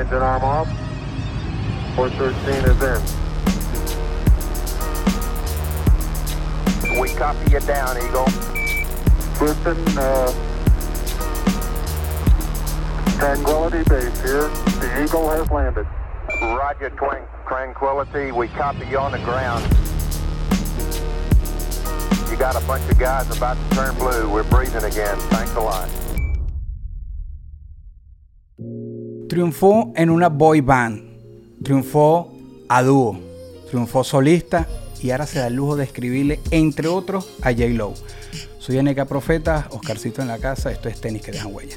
Engine arm off. 413 is in. We copy you down, Eagle. Houston, uh, Tranquility Base here. The Eagle has landed. Roger, Twan- Tranquility. We copy you on the ground. You got a bunch of guys about to turn blue. We're breathing again. Thanks a lot. Triunfó en una boy band, triunfó a dúo, triunfó solista y ahora se da el lujo de escribirle, entre otros, a J. Lowe. Soy NK Profeta, Oscarcito en la casa, esto es tenis que dejan huella.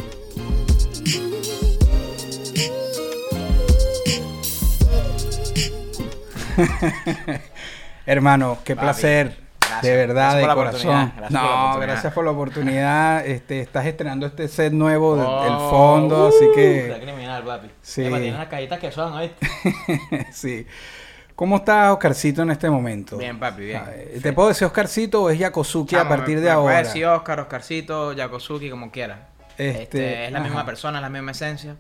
Hermano, qué Papi, placer. gracias. De verdad, de por corazón. gracias por la no, oportunidad. gracias por la oportunidad. Este, estás estrenando este set nuevo del, Oh, fondo, así que papi. Sí. Epa, unas cajitas que son, ¿oíste? sí. ¿Cómo estás, Oscarcito, en este momento? Bien, papi, bien. Ah, eh, ¿Te puedo decir Oscarcito o es Yakosuki a partir me- de me ahora? puedes decir Oscar, Oscarcito, Yakosuki, como quiera. Este, Este, es la ajá. misma persona, es la misma esencia.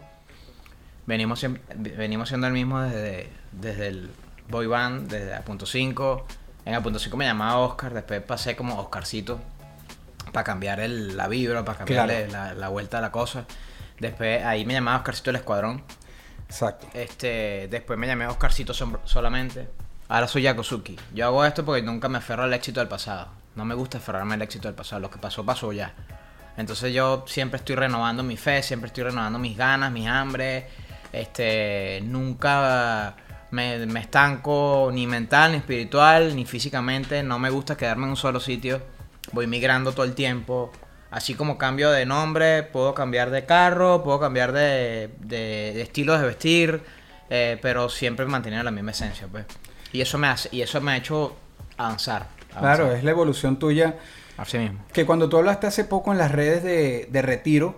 Venimos, siendo el mismo desde, desde el boy band, desde A.5. 5. En A.5 5 me llamaba Oscar, después pasé como Oscarcito para cambiar el, la vibra, para cambiarle la, la vuelta a la cosa. Después ahí me llamaba Oscarcito el Escuadrón. Exacto. Este, después me llamé Oscarcito solamente. Ahora soy Yakosuki. Yo hago esto porque nunca me aferro al éxito del pasado. No me gusta aferrarme al éxito del pasado. Lo que pasó, pasó ya. Entonces yo siempre estoy renovando mi fe, siempre estoy renovando mis ganas, mis hambres. Este, nunca me, me estanco ni mental, ni espiritual, ni físicamente. No me gusta quedarme en un solo sitio. Voy migrando todo el tiempo. Así como cambio de nombre, puedo cambiar de carro, puedo cambiar de, de, de estilo de vestir, eh, pero siempre manteniendo la misma esencia, pues. Y eso me hace, y eso me ha hecho avanzar. Claro, es la evolución tuya. Así mismo. Que cuando tú hablaste hace poco en las redes de, de retiro,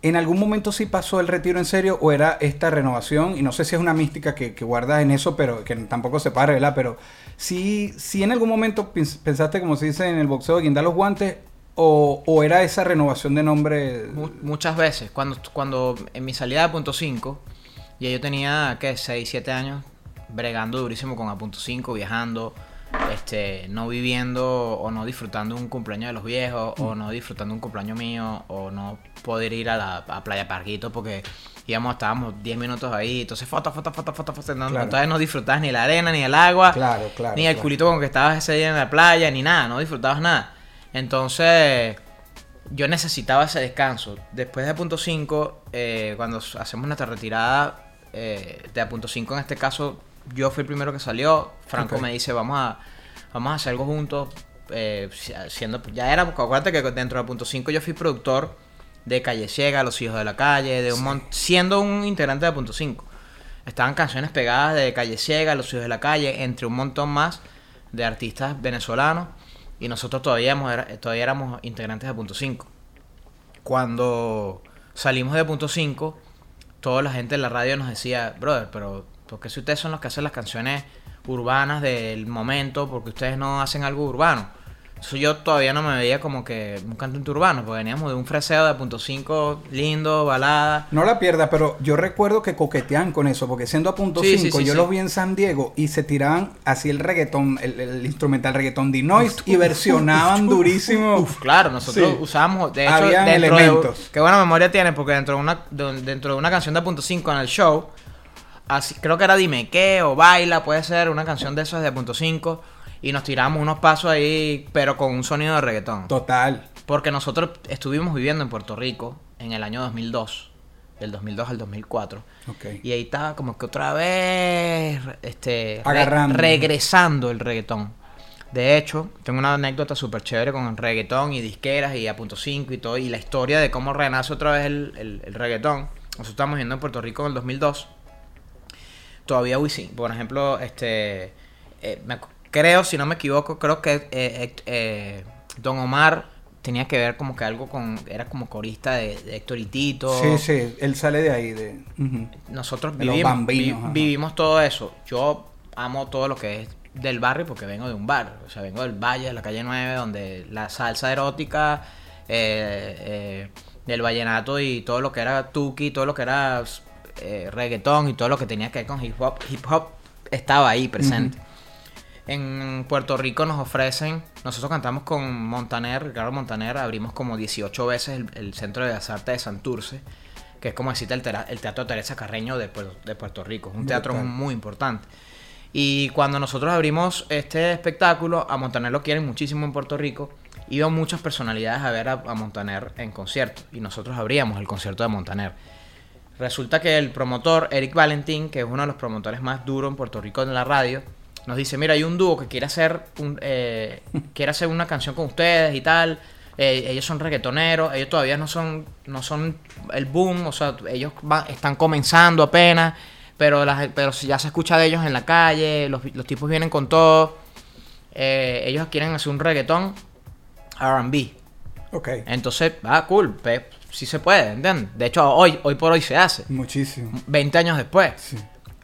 ¿en algún momento sí pasó el retiro en serio o era esta renovación? Y no sé si es una mística que, que guardas en eso, pero que tampoco se para, ¿verdad? Pero sí, sí en algún momento pens- pensaste, como se dice en el boxeo, de guindar los guantes o, o era esa renovación de nombre. Mu- muchas veces, cuando, cuando en mi salida de punto 5, ya yo tenía, ¿qué? 6, 7 años, bregando durísimo con a punto 5, viajando, este, no viviendo o no disfrutando un cumpleaños de los viejos, o no disfrutando un cumpleaños mío, o no poder ir a la a Playa Parquito porque íbamos, estábamos 10 minutos ahí, entonces foto, foto, foto, foto, foto, no, Claro. entonces no disfrutabas ni la arena, ni el agua, Claro, claro, ni el culito con que estabas ese día en la playa, ni nada, no disfrutabas nada. Entonces, yo necesitaba ese descanso. Después de punto 5, eh, cuando hacemos nuestra retirada eh, de punto 5, en este caso, yo fui el primero que salió. Franco me dice, vamos a, vamos a hacer algo juntos. eh, si- siendo, ya era, acuérdate que dentro de punto 5 yo fui productor de Calle Ciega, Los Hijos de la Calle, de un siendo un integrante de punto 5. Estaban canciones pegadas de Calle Ciega, Los Hijos de la Calle, entre un montón más de artistas venezolanos. Y nosotros todavía, éramos- todavía éramos integrantes de Punto 5. Cuando salimos de Punto 5, toda la gente en la radio nos decía, brother, pero ¿por qué si ustedes son los que hacen las canciones urbanas del momento? porque ustedes no hacen algo urbano? Eso yo todavía no me veía como que un cantante urbano, porque veníamos de un freseo de Punto 5, lindo, balada. No la pierdas, pero yo recuerdo que coquetean con eso, porque siendo a punto Sí, 5, sí, sí, yo los vi en San Diego y se tiraban así el reggaetón, el, el instrumental reggaetón de noise y versionaban durísimo. Uf, claro, nosotros usábamos, de hecho, Habían dentro elementos. de qué buena memoria tienes, porque dentro de una de- dentro de una canción de punto 5 en el show, así creo que era Dime qué o Baila, puede ser una canción de esos de punto 5 y nos tiramos unos pasos ahí, pero con un sonido de reggaetón. Total. Porque nosotros estuvimos viviendo en Puerto Rico en el año 2002, del 2002 al 2004. Ok. Y ahí estaba como que otra vez este, re- Agarrando. regresando el reggaetón. De hecho, tengo una anécdota súper chévere con el reggaetón y disqueras y a punto 5 y todo, y la historia de cómo renace otra vez el, el- el reggaetón. Nosotros estamos viendo en Puerto Rico en el 2002. Todavía Wisin, por ejemplo, este, eh, me creo, si no me equivoco, creo que eh, eh, eh, Don Omar tenía que ver como que algo con, era como corista de, de Héctor y Tito. Sí, sí, él sale de ahí. De. Nosotros De los vivimos, bambinos, vi- ajá. vivimos todo eso. Yo amo todo lo que es del barrio porque vengo de un bar. O sea, vengo del Valle, de la calle 9, donde la salsa erótica, eh, eh, del vallenato y todo lo que era tuki, todo lo que era reggaetón y todo lo que tenía que ver con hip hop, hip hop estaba ahí presente. En Puerto Rico nos ofrecen, nosotros cantamos con Montaner, Ricardo Montaner, abrimos como 18 veces el, el Centro de las Artes de Santurce, que es como decirte el, Teatro Teresa Carreño de, Puer- de Puerto Rico, es un teatro muy importante. Y cuando nosotros abrimos este espectáculo, a Montaner lo quieren muchísimo en Puerto Rico. Iban muchas personalidades a ver a, a Montaner en concierto. Y nosotros abríamos el concierto de Montaner. Resulta que el promotor, Eric Valentín, que es uno de los promotores más duros en Puerto Rico en la radio, nos dice, mira, hay un dúo que quiere hacer, un, eh, quiere hacer una canción con ustedes y tal. Eh, ellos son reggaetoneros, ellos todavía no son, no son el boom, o sea, ellos van- están comenzando apenas, pero, las- pero si ya se escucha de ellos en la calle, los, los tipos vienen con todo. Eh, ellos quieren hacer un reggaetón RB. Ok. Entonces, ah, cool, pe- sí se puede, ¿entiendes? De hecho, hoy, hoy por hoy se hace. Muchísimo. 20 años después. Sí.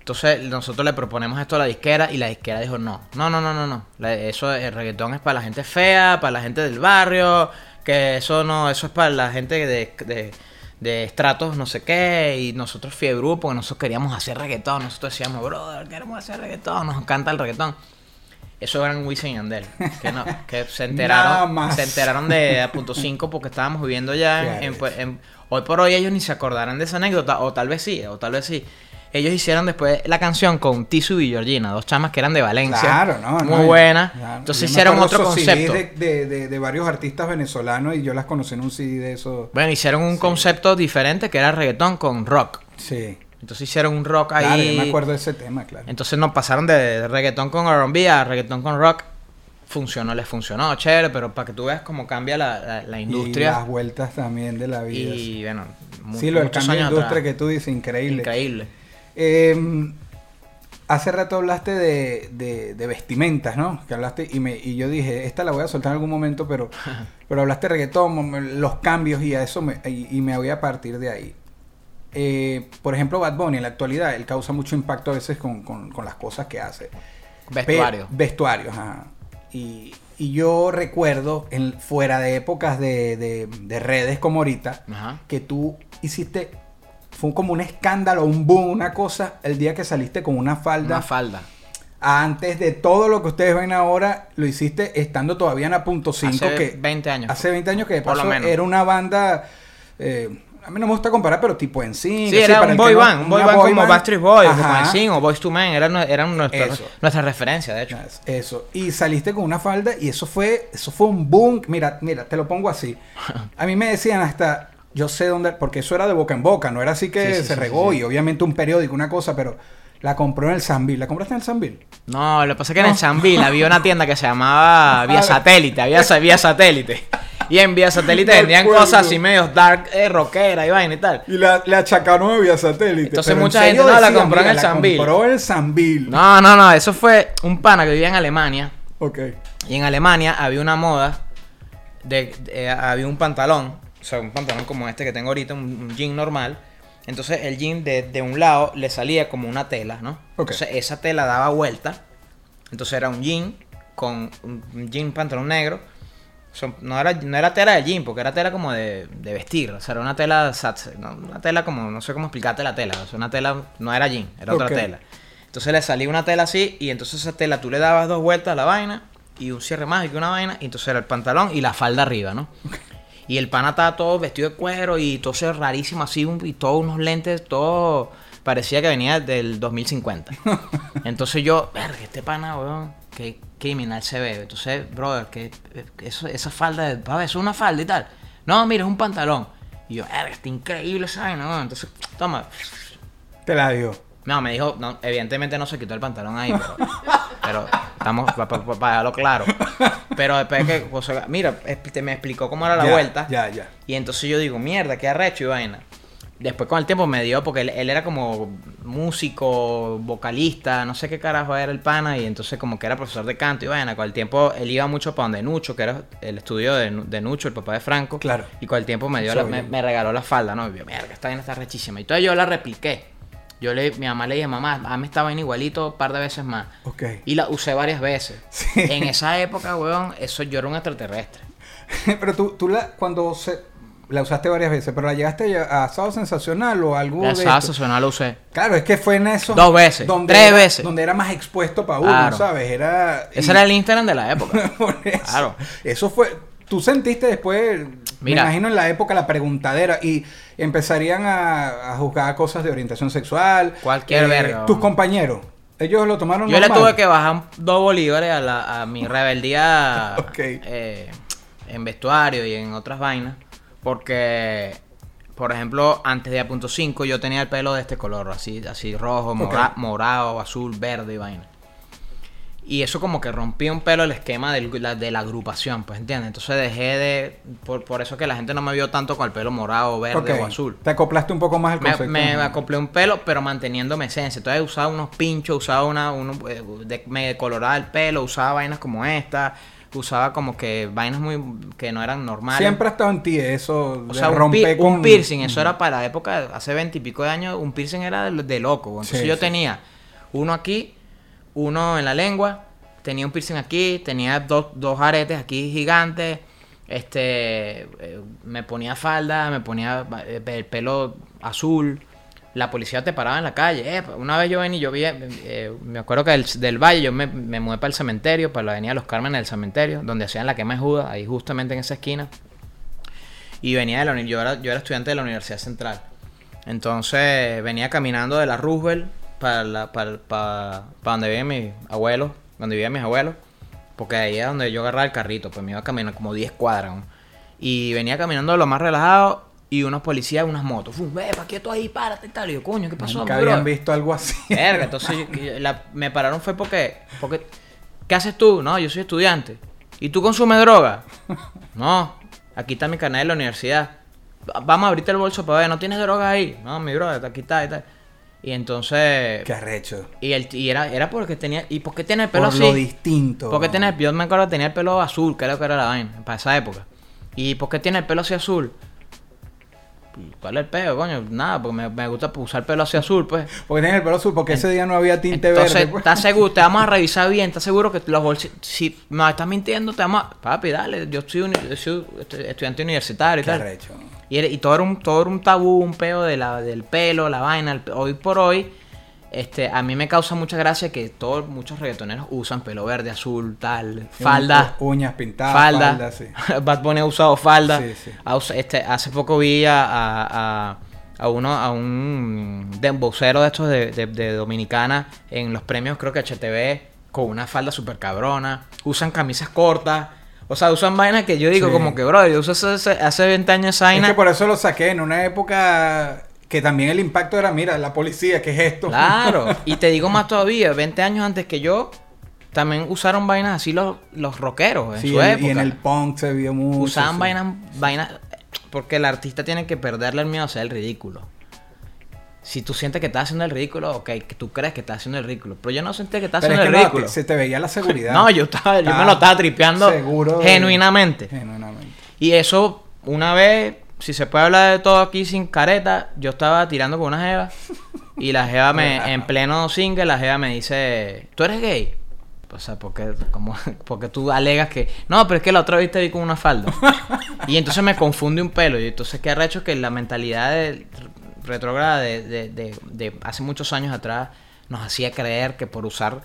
Entonces nosotros le proponemos esto a la disquera y la disquera dijo no, no, no, no, no, no. Eso, el reggaetón es para la gente fea, para la gente del barrio, que eso no, eso es para la gente de, de, de estratos no sé qué. Y nosotros fiebre porque nosotros queríamos hacer reggaetón. Nosotros decíamos, brother, queremos hacer reggaetón, nos encanta el reggaetón. Eso eran Wisin y Yandel, que no, que se enteraron, se enteraron de a punto 5 porque estábamos viviendo ya en, Qué en- arrecho. en- hoy por hoy ellos ni se acordarán de esa anécdota, o tal vez sí, o tal vez sí. Ellos hicieron después la canción con Tisu y Georgina, dos chamas que eran de Valencia. Claro, no, Muy no, buena. claro. Entonces hicieron otro concepto. De, de, de- de varios artistas venezolanos y yo las conocí en un CD de eso. Bueno, hicieron un concepto diferente que era reggaetón con rock. Sí. Entonces hicieron un rock ahí. Claro, yo me acuerdo de ese tema, claro. Entonces nos pasaron de reggaetón con R&B a reggaetón con rock. Funcionó, les funcionó, chévere, pero para que tú veas cómo cambia la, la- la Y industria. las vueltas también de la vida. Y, bueno, mu- sí, lo del cambio de industria atrás. que tú dices, increíble. Increíble. Eh, hace rato hablaste de, de- de vestimentas, ¿no? Que hablaste y, me, y yo dije, esta la voy a soltar en algún momento, pero, pero hablaste de reggaetón, los cambios y a eso me, y, y me voy a partir de ahí. Eh, por ejemplo, Bad Bunny en la actualidad, él causa mucho impacto a veces con, con- con las cosas que hace. Vestuario. Pe- vestuarios, ajá. Y, y yo recuerdo, en, fuera de épocas de, de- de redes como ahorita, Ajá. que tú hiciste, fue como un escándalo, un boom, una cosa, el día que saliste con una falda. Una falda. antes de todo lo que ustedes ven ahora, lo hiciste estando todavía en a punto 5. Hace que 20 años. Hace 20 años que de paso era una banda... eh, a mí no me gusta comparar, pero tipo en sí. Sí, era un boy band, un boy band como Backstreet Boys, como Sin o Boys to Men, eran, eran nuestra, Eso. nuestra referencia, de hecho. Eso. Y saliste con una falda y eso fue, eso fue un boom. Mira, mira, te lo pongo así. A mí me decían hasta, yo sé dónde, porque eso era de boca en boca, no era así que Sí, sí, se sí, regó y obviamente un periódico, una cosa, pero la compró en el Sanville. ¿La compraste en el Sanville? No, lo que pasa es que en el Sanville había una tienda que se llamaba Vía Satélite, había Vía Satélite. Y en Vía Satélite vendían cosas así medio dark, eh, rockera y vaina y tal. Y la, le achacaron vía satélite. Entonces pero en mucha serio gente, no, la compró en el la Sanville. compró en el Sanville. No, no, no, eso fue un pana que vivía en Alemania. Ok. Y en Alemania había una moda de, de- había un pantalón, sea, un pantalón como este que tengo ahorita, un, un jean normal. Entonces el jean de, de un lado le salía como una tela, ¿no? Entonces esa tela daba vuelta. Entonces era un jean con un jean pantalón negro. O sea, no, era, no era tela de jean, porque era tela como de, de vestir. O sea, era una tela, sats- no, una tela como, no sé cómo explicarte la tela. O sea, una tela, no era jean, era otra tela. Entonces le salía una tela así y entonces esa tela tú le dabas dos vueltas a la vaina y un cierre mágico y una vaina y entonces era el pantalón y la falda arriba, ¿no? Y el pana estaba todo vestido de cuero y todo se rarísimo así un- y todos unos lentes, todo parecía que venía del 2050. Entonces yo, verga, este pana, weón, qué criminal se ve. Entonces, brother, que eso, esa falda, de- eso es una falda y tal. No, mira, es un pantalón. Y yo, verga, está increíble vaina, weón. Entonces, toma, Te la dio. No, me dijo, no, evidentemente no se quitó el pantalón ahí, pero, pero estamos para dejarlo claro. Pero después que, mira, me explicó cómo era la Ya, vuelta. Ya, ya. Y entonces yo digo, mierda, qué arrecho y vaina. Después con el tiempo me dio, porque él, él era como músico, vocalista, no sé qué carajo era el pana, y entonces como que era profesor de canto y vaina. Con el tiempo él iba mucho para donde Nucho, que era el estudio de, Nu- de Nucho, el papá de Franco. Claro. Y con el tiempo me dio la- me regaló la falda, ¿no? Y yo, mierda, esta vaina está rechísima. Y entonces yo la repliqué. Yo le, mi mamá le dije, mamá, a mí esta vaina igualito un par de veces más. Ok. Y la usé varias veces. Sí. En esa época, weón, eso yo era un extraterrestre. Pero tú, tú la, cuando se, la usaste varias veces, pero la llegaste a asado sensacional o algo La esto? sensacional lo usé. Claro, es que fue en eso. Dos veces, tres era- veces. Donde era más expuesto para uno, Claro. ¿sabes? Era. Ese y- era el Instagram de la época. por eso. Claro. Eso fue. Tú sentiste después, Mira. me imagino en la época, la preguntadera y empezarían a, a juzgar cosas de orientación sexual. Eh, Cualquier verga, Tus compañeros, ellos lo tomaron Yo le tuve que bajar dos bolívares a, la- a mi rebeldía eh, en vestuario y en otras vainas. Porque, por ejemplo, antes de A.5 yo tenía el pelo de este color, así, así rojo, mora- morado, azul, verde y vaina. Y eso como que rompía un pelo el esquema del- la- de la agrupación, pues entiendes. Entonces dejé de... Por, por eso que la gente no me vio tanto con el pelo morado, verde o azul. Te acoplaste un poco más al Me, concepto. me Ajá. acoplé un pelo, pero manteniendo mi esencia. Entonces usaba unos pinchos, usaba una, uno, eh, de- me coloraba el pelo, usaba vainas como esta, usaba como que vainas muy que no eran normales. Siempre ha estado en ti eso. o sea, un, pi- un piercing, eso era para la época, hace veintipico de años, un piercing era de, de loco. Entonces Sí, yo sí. tenía uno aquí, uno en la lengua, tenía un piercing aquí, tenía dos, dos aretes aquí gigantes, este, eh, me ponía falda, me ponía eh, el pelo azul. La policía te paraba en la calle. Eh, una vez yo venía y yo vi, me acuerdo que del, valle yo me, me mudé para el cementerio, para la avenida Los Cármenes del cementerio, donde hacían la quema de Judas, ahí justamente en esa esquina. Y venía de la yo era, yo era estudiante de la Universidad Central. Entonces venía caminando de la Roosevelt para, la, para, para, para donde vivían mis abuelos, donde vivían mis abuelos, porque ahí es donde yo agarraba el carrito, pues me iba a caminar como 10 cuadras. ¿no? Y venía caminando de lo más relajado y unos policías, unas motos. Fum, ve, ¿para qué tú ahí? Párate y tal. Y yo, coño, ¿qué pasó? Nunca habían brother?" visto algo así. Verga, entonces yo- la- me pararon fue porque, porque, ¿qué haces tú? No, yo soy estudiante. ¿Y tú consumes droga? No, aquí está mi carnet de la universidad. Va- Vamos a abrirte el bolso para ver, ¿no tienes droga ahí? No, mi brother, aquí está y tal. Y entonces, Qué arrecho. y, el, y era, era porque tenía, ¿y por qué tiene el pelo Por así? lo distinto. ¿Por qué tiene el, yo me acuerdo que tenía el pelo azul, creo que era la vaina, para esa época. ¿Y por qué tiene el pelo así azul? ¿Cuál es el pelo, coño? Nada, porque me, me gusta usar pelo así azul, pues. Porque tienes el pelo azul, porque ese día no había tinte Entonces, verde. pues. ¿estás seguro? Te vamos a revisar bien. ¿Estás seguro que los bolsillos... Si me estás mintiendo, te vamos a... Papi, dale. Yo soy, yo soy estu- estudiante universitario y Qué tal. arrecho. Y, era- y todo, era un, todo era un tabú, un peo de la, del pelo, la vaina. el hoy por hoy, este, a mí me causa mucha gracia que todos, muchos reggaetoneros usan pelo verde, azul, tal, falda. Uñas pintadas, falda. falda, sí. Bad Bunny ha usado falda. Sí, sí. Ha us- este, hace poco vi a, a, a- uno, a un dembocero de estos de, de- de Dominicana en los premios, creo que HTV, con una falda súper cabrona. Usan camisas cortas. O sea, usan vainas que yo digo Sí. como que, bro, yo uso ese- hace 20 años esa Es que por eso lo saqué en una época que también el impacto era, mira, la policía, ¿qué es esto? Claro. Y te digo más todavía, 20 años antes que yo, también usaron vainas así los, los rockeros en Sí, su época. y en el punk se vio mucho. Usaban sí. vainas, vainas, porque el artista tiene que perderle el miedo a hacer el ridículo. Si tú sientes que estás haciendo el ridículo, ok, que tú crees que estás haciendo el ridículo. Pero yo no sentí que estás Pero es haciendo que el no, ridículo. se te veía la seguridad. No, yo estaba, yo me lo estaba tripeando seguro de- genuinamente. Genuinamente. Y eso, una vez, si se puede hablar de todo aquí sin careta, yo estaba tirando con una jeva y la jeva me, en pleno single, la jeva me dice, ¿tú eres gay? O sea, porque, como, porque tú alegas que, no, pero es que la otra vez te vi con una falda. y entonces me confunde un pelo. Y entonces, ¿qué arrecho que la mentalidad de, retrógrada de, de, de, de hace muchos años atrás nos hacía creer que por usar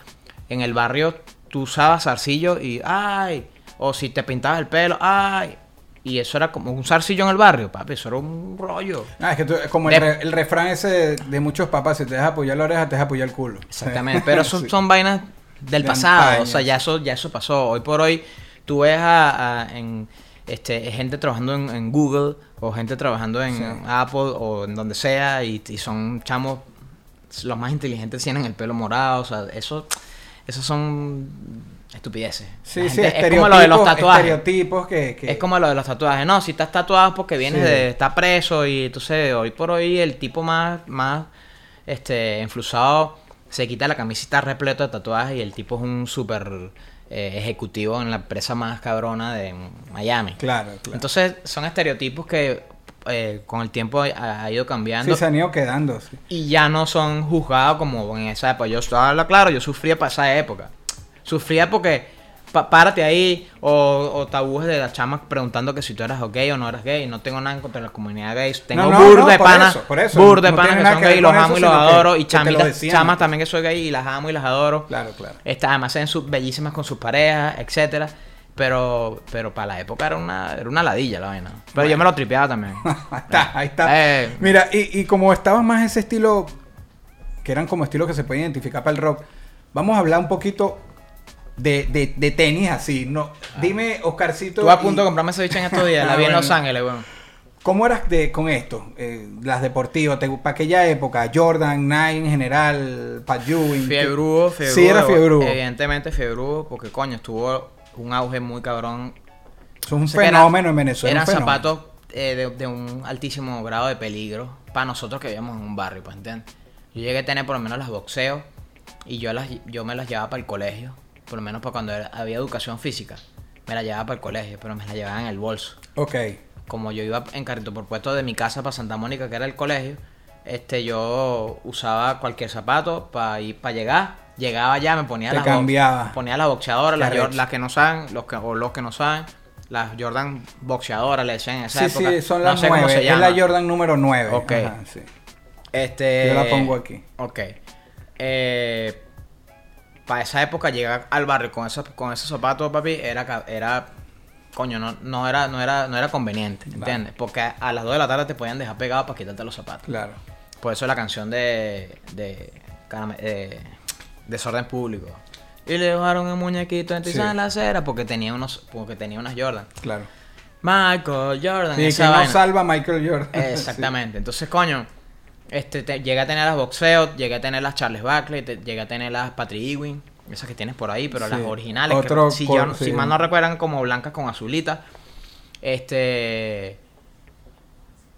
en el barrio tú usabas zarcillo y ¡ay! O si te pintabas el pelo, ¡ay! Y eso era como un zarcillo en el barrio, papi, eso era un rollo. Ah, es que tú- como el, re- el refrán ese de, muchos papás, si te dejas apoyar la oreja, te dejas apoyar el culo. Exactamente, pero eso Sí. son vainas del De pasado, o sea, ya eso, ya eso pasó. Hoy por hoy tú ves a, a- en, este, gente trabajando en, en Google o gente trabajando en Sí. Apple o en donde sea y, y son chamos, los más inteligentes tienen el pelo morado, o sea, eso, esos son estupideces. Sí, La sí, gente- es como lo de los tatuajes. Estereotipos que, que- Es como lo de los tatuajes. No, si estás tatuado es porque vienes Sí. de estar preso y entonces hoy por hoy el tipo más, más este, enflusado se quita la camiseta repleto de tatuajes y el tipo es un súper eh, ejecutivo en la empresa más cabrona de Miami. Claro, claro. Entonces son estereotipos que eh, con el tiempo ha, ha ido cambiando sí, se han ido quedando. sí. y ya no son juzgados como en esa época. Yo estaba claro, yo sufría para esa época. Sufría porque pa- párate ahí. O, o tabúes de las chamas preguntando que si tú eras gay o no eras gay. No tengo nada contra la comunidad gay. Tengo no, bur no, de panas. eso, por eso. Bur de No panas que son que gay y los amo y los adoro. Y chamitas, decían chamas también que soy gay y las amo y las adoro. Claro, claro. Este, además se sus bellísimas con sus parejas, etcétera. Pero, pero para la época era una, era una ladilla la vaina. Pero yo me lo tripeaba también. ahí está, ahí está. Eh. Mira, y, y como estaba más ese estilo, que eran como estilos que se pueden identificar para el rock, vamos a hablar un poquito de, de, de tenis así. No, dime, Oscarcito. Estuve a punto y- de comprarme ese bicho en estos días. La Ah, vi en bueno. Los Ángeles, weón. ¿Cómo eras de, con esto? Eh, las deportivas, te- para aquella época, Jordan, Nike en general, Pat Ewing. Fiebrudo, fiebrudo. Sí, era fiebrudo. Evidentemente fiebrudo, porque coño, estuvo un auge muy cabrón. Es un O sea, que fenómeno era- en Venezuela. Eran zapatos eh, de, de un altísimo grado de peligro para nosotros que vivíamos en un barrio, pues, ¿entiendes? Yo llegué a tener por lo menos las boxeos y yo, las, yo me las llevaba para el colegio, por lo menos para cuando era- había educación física. Me las llevaba para el colegio, pero me las llevaba en el bolso. Ok. como yo iba en carrito por puesto de mi casa para Santa Mónica, que era el colegio, este yo usaba cualquier zapato para ir para llegar, llegaba ya, me ponía Te las bo- cambiaba. ponía las boxeadoras, las, Jor- las que no saben, los que o los que no saben, las Jordan boxeadoras le decían en esa Sí, época. sí, son no las sé cómo nueve. se Es llama. la Jordan número 9. Ok. sí. Este, Yo la pongo aquí. Ok. Para esa época llegar al barrio con esos, con esos zapatos, papi, era, era coño, no, no era, no era, no era conveniente, ¿entiendes? Porque a, las 2 de la tarde te podían dejar pegado para quitarte los zapatos. Claro. Por eso la canción de, de, de Desorden Público. Y le dejaron un muñequito en Sí. en la acera porque tenía unos, porque tenía unas Jordan. Claro. Michael Jordan, Sí, esa que no salva a Michael Jordan. Exactamente. Entonces, coño, este, te- llegué a tener las boxeos, llegué a tener las Charles Barkley, te- llegué a tener las Patrick Ewing, esas que tienes por ahí, pero Sí. las originales, que Otro si, yo sí. si mal no recuerdan, como blancas con azulitas. Este.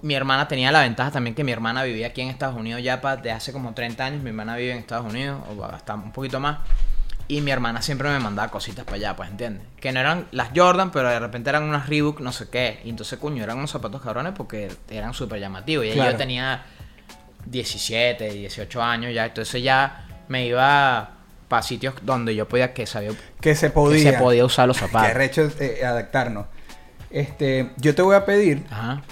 Mi hermana tenía la ventaja también que mi hermana vivía aquí en Estados Unidos ya de hace como 30 años. Mi hermana vive en Estados Unidos, o hasta un poquito más. Y mi hermana siempre me mandaba cositas para allá, pues, ¿entiendes? Que no eran las Jordan, pero de repente eran unas Reebok, no sé qué. Y entonces, coño, eran unos zapatos cabrones porque eran súper llamativos. Y Claro. yo tenía 17, 18 años ya. Entonces ya me iba para sitios donde yo podía que sabía Que se que podía. se podía usar los Que zapatos. arrecho eh, adaptarnos. Este, yo te voy a pedir, Ajá.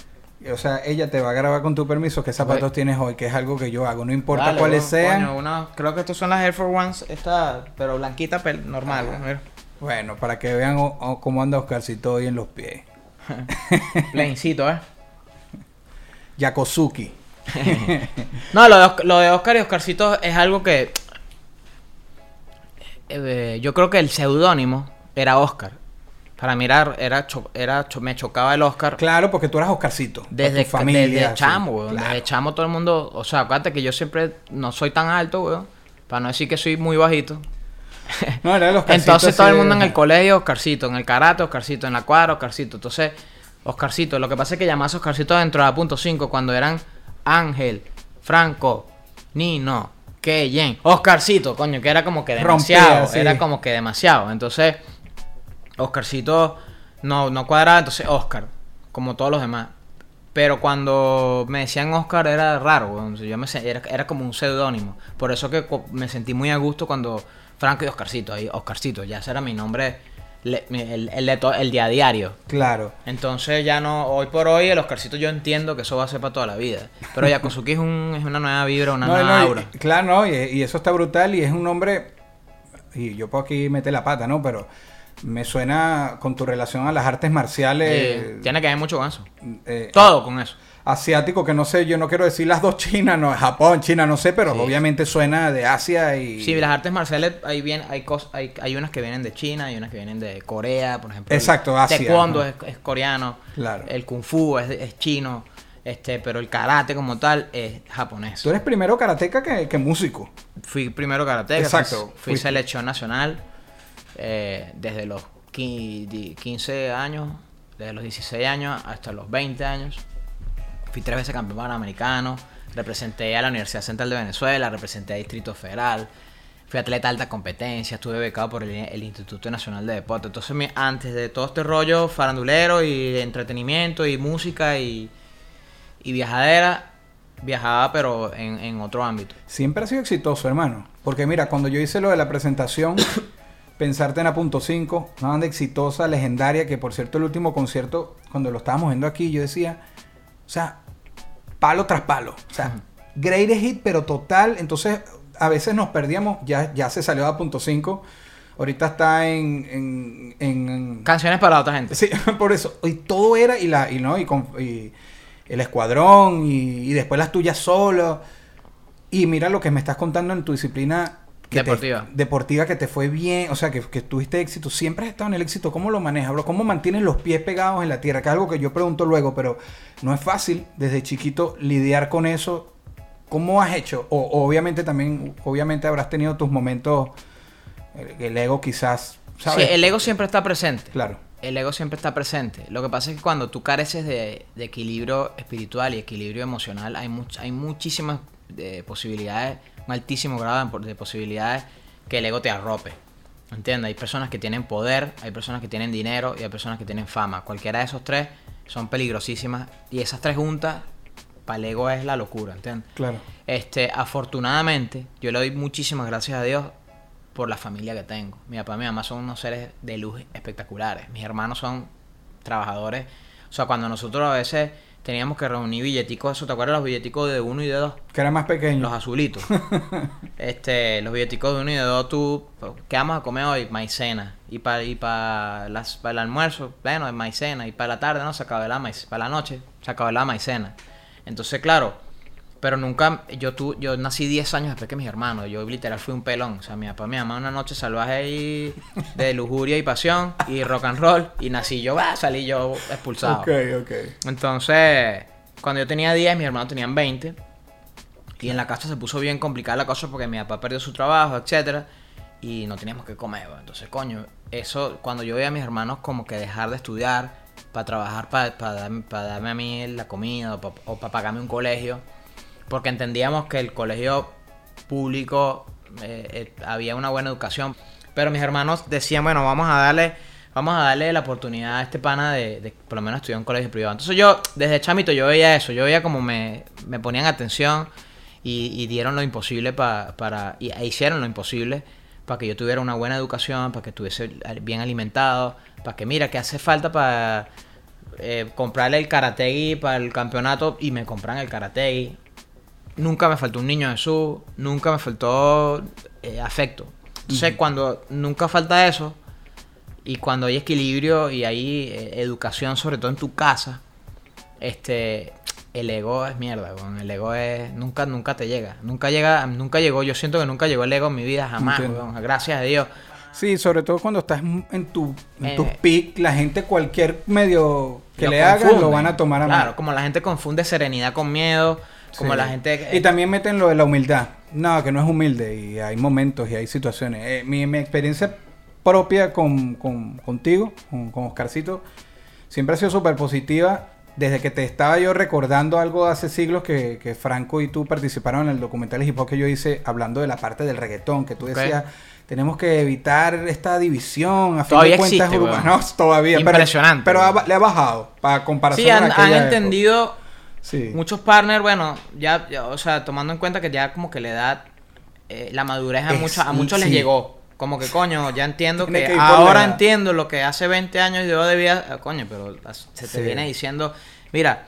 o sea, ella te va a grabar con tu permiso qué zapatos tienes hoy, que es algo que yo hago, no importa Dale, cuáles sean. coño, una- creo que estos son las Air Force Ones, esta, pero blanquita, pel- normal. Bueno, para que vean o- o cómo anda Oscarcito hoy en los pies. Plaincito, ¿eh? Yakosuki. No, lo de, Osc- lo de Oscar y Oscarcito es algo que. eh, yo creo que el seudónimo era Oscar. Para mirar, era, cho- era cho- me chocaba el Oscar. Claro, porque tú eras Oscarcito. Desde, familia. desde chamo, weón. claro. Desde chamo todo el mundo. O sea, acuérdate que yo siempre no soy tan alto, weón. Para no decir que soy muy bajito. No, era el Oscarcito Entonces todo el mundo en el colegio, Oscarcito, en el karate, Oscarcito, en la cuadra, Oscarcito. Entonces, Oscarcito, lo que pasa es que llamás Oscarcito dentro de la punto 5 cuando eran Ángel, Franco, Nino, Keyen, Oscarcito, coño, que era como que Rompía, demasiado, sí. era como que demasiado. Entonces, Oscarcito no, no cuadraba, entonces Oscar, como todos los demás. Pero cuando me decían Oscar era raro. Yo me era, era como un seudónimo. Por eso que me sentí muy a gusto cuando Franco y Oscarcito, ahí, Oscarcito, ya ese era mi nombre, le- el, el, de to- el día a diario. Claro. Entonces ya no, hoy por hoy el Oscarcito yo entiendo que eso va a ser para toda la vida. Pero Yakosuki es, un, es una nueva vibra, una No, nueva no, y- aura. claro, no, y, y eso está brutal y es un nombre, y yo puedo aquí meter la pata, ¿no? Pero me suena con tu relación a las artes marciales Eh, tiene que ver mucho con eso. eh, Todo con eso. Asiático, que no sé, yo no quiero decir las dos Chinas, no, Japón, China, no sé, pero Sí. obviamente suena de Asia y... Sí, las artes marciales, hay, bien, hay, cos- hay, hay unas que vienen de China, hay unas que vienen de Corea, por ejemplo. Exacto, el Asia, Taekwondo ajá. es, es coreano. Claro. El Kung Fu es, es chino. Este, pero el karate como tal es japonés. Tú eres primero karateca que, que músico. Fui primero karate, Exacto, Fui, selección nacional eh, desde los qui- di- 15 años, desde los 16 años hasta los 20 años. Fui tres veces campeón panamericano. Representé a la Universidad Central de Venezuela, representé a Distrito Federal. Fui atleta de alta competencia, estuve becado por el, el Instituto Nacional de Deporte. Entonces, mi- antes de todo este rollo farandulero y de entretenimiento y música y, y viajadera, viajaba pero en, en otro ámbito. Siempre ha sido exitoso, hermano. Porque mira, cuando yo hice lo de la presentación, pensarte en a punto 5, una banda exitosa, legendaria, que por cierto el último concierto, cuando lo estábamos viendo aquí, yo decía, sea, palo tras palo. O sea, greatest hit, pero total. Entonces, a veces nos perdíamos, ya, ya se salió a punto 5. Ahorita está en, en, en- Canciones para otra gente. Sí, por eso. Y todo era, y la, y no, y, con- y el escuadrón, y, y después las tuyas solo. Y mira lo que me estás contando en tu disciplina que te- Deportiva. deportiva, que te fue bien, o sea, que, que tuviste éxito. Siempre has estado en el éxito. ¿Cómo lo manejas, bro? ¿Cómo mantienes los pies pegados en la tierra? Que es algo que yo pregunto luego, pero no es fácil desde chiquito lidiar con eso. ¿Cómo has hecho? O, o obviamente también, obviamente habrás tenido tus momentos, el, el ego quizás, ¿sabes? Sí, el ego siempre está presente. Claro. El ego siempre está presente. Lo que pasa es que cuando tú careces de, de equilibrio espiritual y equilibrio emocional, hay, much- hay muchísimas eh, posibilidades, un altísimo grado de, de posibilidades que el ego te arrope. ¿Entiendes? Hay personas que tienen poder, hay personas que tienen dinero y hay personas que tienen fama. Cualquiera de esos tres son peligrosísimas y esas tres juntas, para el ego es la locura, ¿entiendes? Claro. Este, afortunadamente, yo le doy muchísimas gracias a Dios por la familia que tengo. Mi papá y mi mamá son unos seres de luz espectaculares. Mis hermanos son trabajadores. O sea, cuando nosotros a veces teníamos que reunir billeticos, eso, ¿te acuerdas los billeticos de uno y de dos? Que era más pequeño. Los azulitos. este, los billeticos de uno y de dos, tú, ¿qué vamos a comer hoy? Maicena. Y para y pa las- para el almuerzo, bueno, es maicena. Y para la tarde, no, se acaba la maicena. Para la noche, se acaba la maicena. Entonces, claro, pero nunca, yo tu, yo nací 10 años después que mis hermanos. Yo literal fui un pelón. O sea, mi papá y mi mamá una noche salvaje ahí de lujuria y pasión y rock and roll. Y nací yo, ah, salí yo expulsado. Ok, ok. Entonces, cuando yo tenía 10, mis hermanos tenían 20. Y en la casa se puso bien complicada la cosa porque mi papá perdió su trabajo, etcétera Y no teníamos que comer. Entonces, coño, eso, cuando yo veía a mis hermanos como que dejar de estudiar para trabajar, para, darme, pa darme a mí la comida o para pagarme un colegio. Porque entendíamos que el colegio público eh, eh, había una buena educación. Pero mis hermanos decían, bueno, vamos a darle, vamos a darle la oportunidad a este pana de, de por lo menos estudiar en colegio privado. Entonces yo, desde chamito, yo veía eso, yo veía como me, me ponían atención y, y dieron lo imposible pa- para, y e hicieron lo imposible para que yo tuviera una buena educación, para que estuviese bien alimentado, para que mira, que hace falta para eh, comprarle el karategui para el campeonato y me compran el karategui. Nunca me faltó un niño Jesús, nunca me faltó eh, afecto. Entonces, cuando nunca falta eso, y cuando hay equilibrio y hay eh, educación, sobre todo en tu casa, este el ego es mierda, weón. el ego es nunca nunca te llega, nunca llega, nunca llegó, yo siento que nunca llegó el ego en mi vida jamás, gracias a Dios. Sí, sobre todo cuando estás en tu en Eh, tus peak, la gente cualquier medio que le hagan lo van a tomar a mal. Claro, como la gente confunde serenidad con miedo, como Sí. la gente Y también meten lo de la humildad. No, que no es humilde y hay momentos y hay situaciones. Eh, mi, mi experiencia propia con, con- contigo, con, con Oscarcito, siempre ha sido súper positiva. Desde que te estaba yo recordando algo de hace siglos que, que Franco y tú participaron en el documental hip hop que yo hice hablando de la parte del reggaetón, que tú Ok. decías, tenemos que evitar esta división. A fin Todavía de cuentas, existe. No, todavía. pero- Impresionante, Pero, ha- weón. le ha bajado para comparación Sí, han, con han entendido Sí. muchos partners, bueno, ya, ya, o sea, tomando en cuenta que ya como que la edad, eh, la madurez a, Es- muchos a muchos les llegó. Como que, coño, ya entiendo que, ahora entiendo lo que hace 20 años yo debía, ah, coño, pero se te Sí. viene diciendo, mira,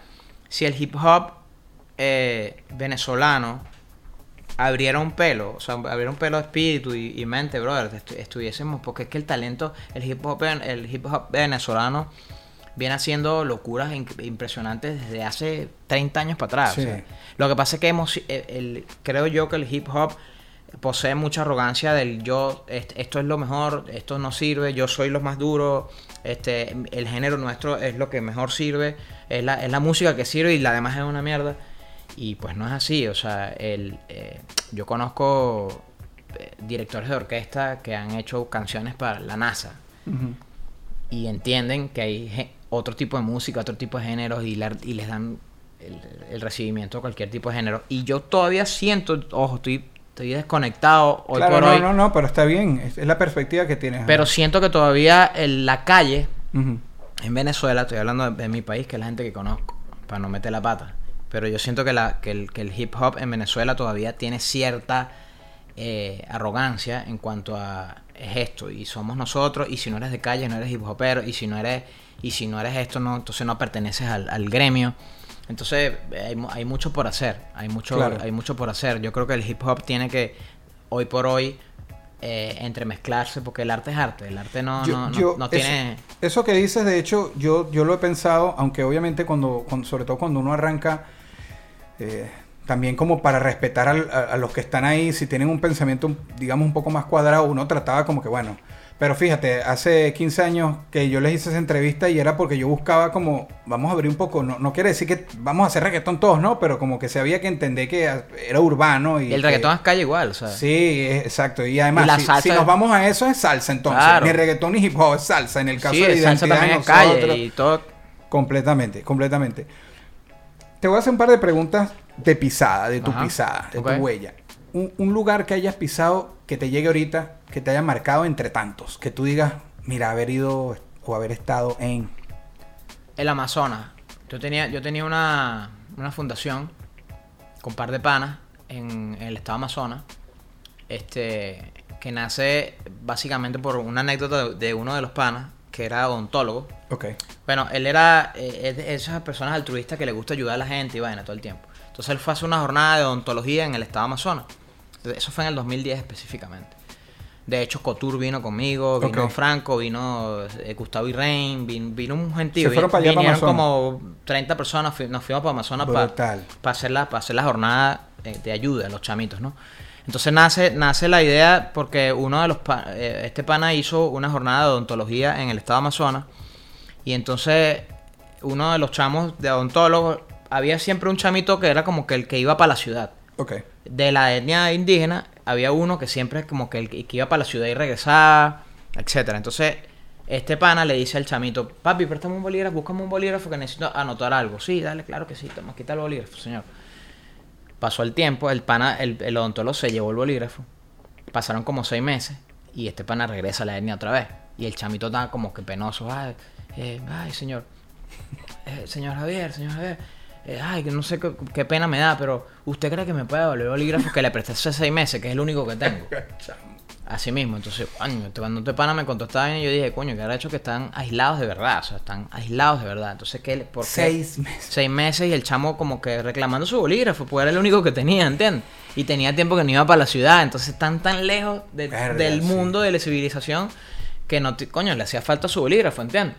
si el hip hop eh, venezolano abriera un pelo, o sea, abriera un pelo de espíritu y, y mente, brother, estu- estuviésemos, porque es que el talento, el hip hop, el hip hop venezolano viene haciendo locuras impresionantes desde hace 30 años para atrás. o Sí. sea, lo que pasa es que hemos, el- el- creo yo que el hip hop posee mucha arrogancia del yo, est- esto es lo mejor, esto no sirve, yo soy lo más duro, este, el género nuestro es lo que mejor sirve, es la, es la música que sirve y la demás es una mierda. Y pues no es así, o sea, el, eh, yo conozco eh, directores de orquesta que han hecho canciones para la NASA y entienden que hay otro tipo de música, otro tipo de géneros y, la- y les dan el, el recibimiento a cualquier tipo de género. Y yo todavía siento, ojo, estoy, estoy desconectado hoy Claro, por no, hoy, no, no, pero está bien. Es, es la perspectiva que tienes. pero siento que todavía en la calle, en Venezuela, estoy hablando de, de mi país, que es la gente que conozco, para no meter la pata. Pero yo siento que, la, que, el, que el hip hop en Venezuela todavía tiene cierta eh, arrogancia en cuanto a es esto y somos nosotros y si no eres de calle no eres hip hopero y si no eres y si no eres esto no entonces no perteneces al, al gremio entonces hay, mu- hay mucho por hacer hay mucho Claro. hay mucho por hacer yo creo que el hip hop tiene que hoy por hoy eh, entremezclarse porque el arte es arte el arte no Yo- no, no- yo- no eso- tiene Eso, que dices, de hecho, yo, yo lo he pensado, aunque obviamente cuando, cuando- sobre todo cuando uno arranca, eh, también como para respetar al- a, a los que están ahí, si tienen un pensamiento, digamos, un poco más cuadrado, uno trataba como que, bueno, pero fíjate, hace 15 años que yo les hice esa entrevista y era porque yo buscaba como, vamos a abrir un poco, no, no quiere decir que vamos a hacer reggaetón todos, ¿no? Pero como que se había que entender que era urbano y... y el que- reggaetón es calle igual o sea Sí, es- exacto. Y además, Y si, salsa si es- nos vamos a eso, es salsa entonces. Claro. Ni reggaetón ni hip hop, es salsa. En el caso sí, de la el salsa identidad también de es calle y todo Completamente, completamente. Te voy a hacer un par de preguntas de pisada, de tu Ajá. pisada, de tu huella. Un, un lugar que hayas pisado que te llegue ahorita, que te haya marcado entre tantos. Que tú digas, mira, haber ido o haber estado en... El Amazonas. Yo tenía, yo tenía una, una fundación con un par de panas en, en el estado Amazonas. Este, que nace básicamente por una anécdota de, de uno de los panas, que era odontólogo. Ok. Bueno, él era eh, es de esas personas altruistas que le gusta ayudar a la gente y vaina todo el tiempo. Entonces él fue a hacer una jornada de odontología en el estado Amazonas. Eso fue en el 2010 específicamente. De hecho, Cotur vino conmigo, vino. Franco, vino eh, Gustavo Irrein, vino, vino un gentío. Se fueron para allá, Vinieron como 30 personas, nos fuimos para Amazonas para, hacer la, para hacer la jornada eh, de ayuda a los chamitos, ¿no? Entonces nace, nace la idea porque uno de los pa- eh, este pana hizo una jornada de odontología en el estado de Amazonas y entonces uno de los chamos de odontólogos había siempre un chamito que era como que el que iba para la ciudad. Ok. De la etnia indígena había uno que siempre como que iba para la ciudad y regresaba, etcétera. Entonces este pana le dice al chamito, papi, préstame un bolígrafo, búscame un bolígrafo que necesito anotar algo. Sí, dale, claro que sí, toma, quita el bolígrafo, señor. Pasó el tiempo, el pana, el, el odontólogo se llevó el bolígrafo. Pasaron como seis meses y este pana regresa a la etnia otra vez. Y el chamito estaba como que penoso. Ay, eh, señor. Eh, señor Javier, señor Javier. Eh, ay, que no sé qué, qué pena me da, pero ¿usted cree que me puede devolver el bolígrafo que le presté hace seis meses, que es el único que tengo? Así mismo, entonces, coño, cuando este pana me contó esta vaina, yo dije, coño, que habrá hecho que están aislados de verdad, o sea, están aislados de verdad. Entonces, ¿qué? le- ¿Por qué? Seis meses. seis meses y el chamo como que reclamando su bolígrafo, pues era el único que tenía, ¿entiendes? Y tenía tiempo que no iba para la ciudad, entonces están tan lejos de- Verga, del sí. mundo de la civilización que no, te- coño, le hacía falta su bolígrafo, ¿entiendes?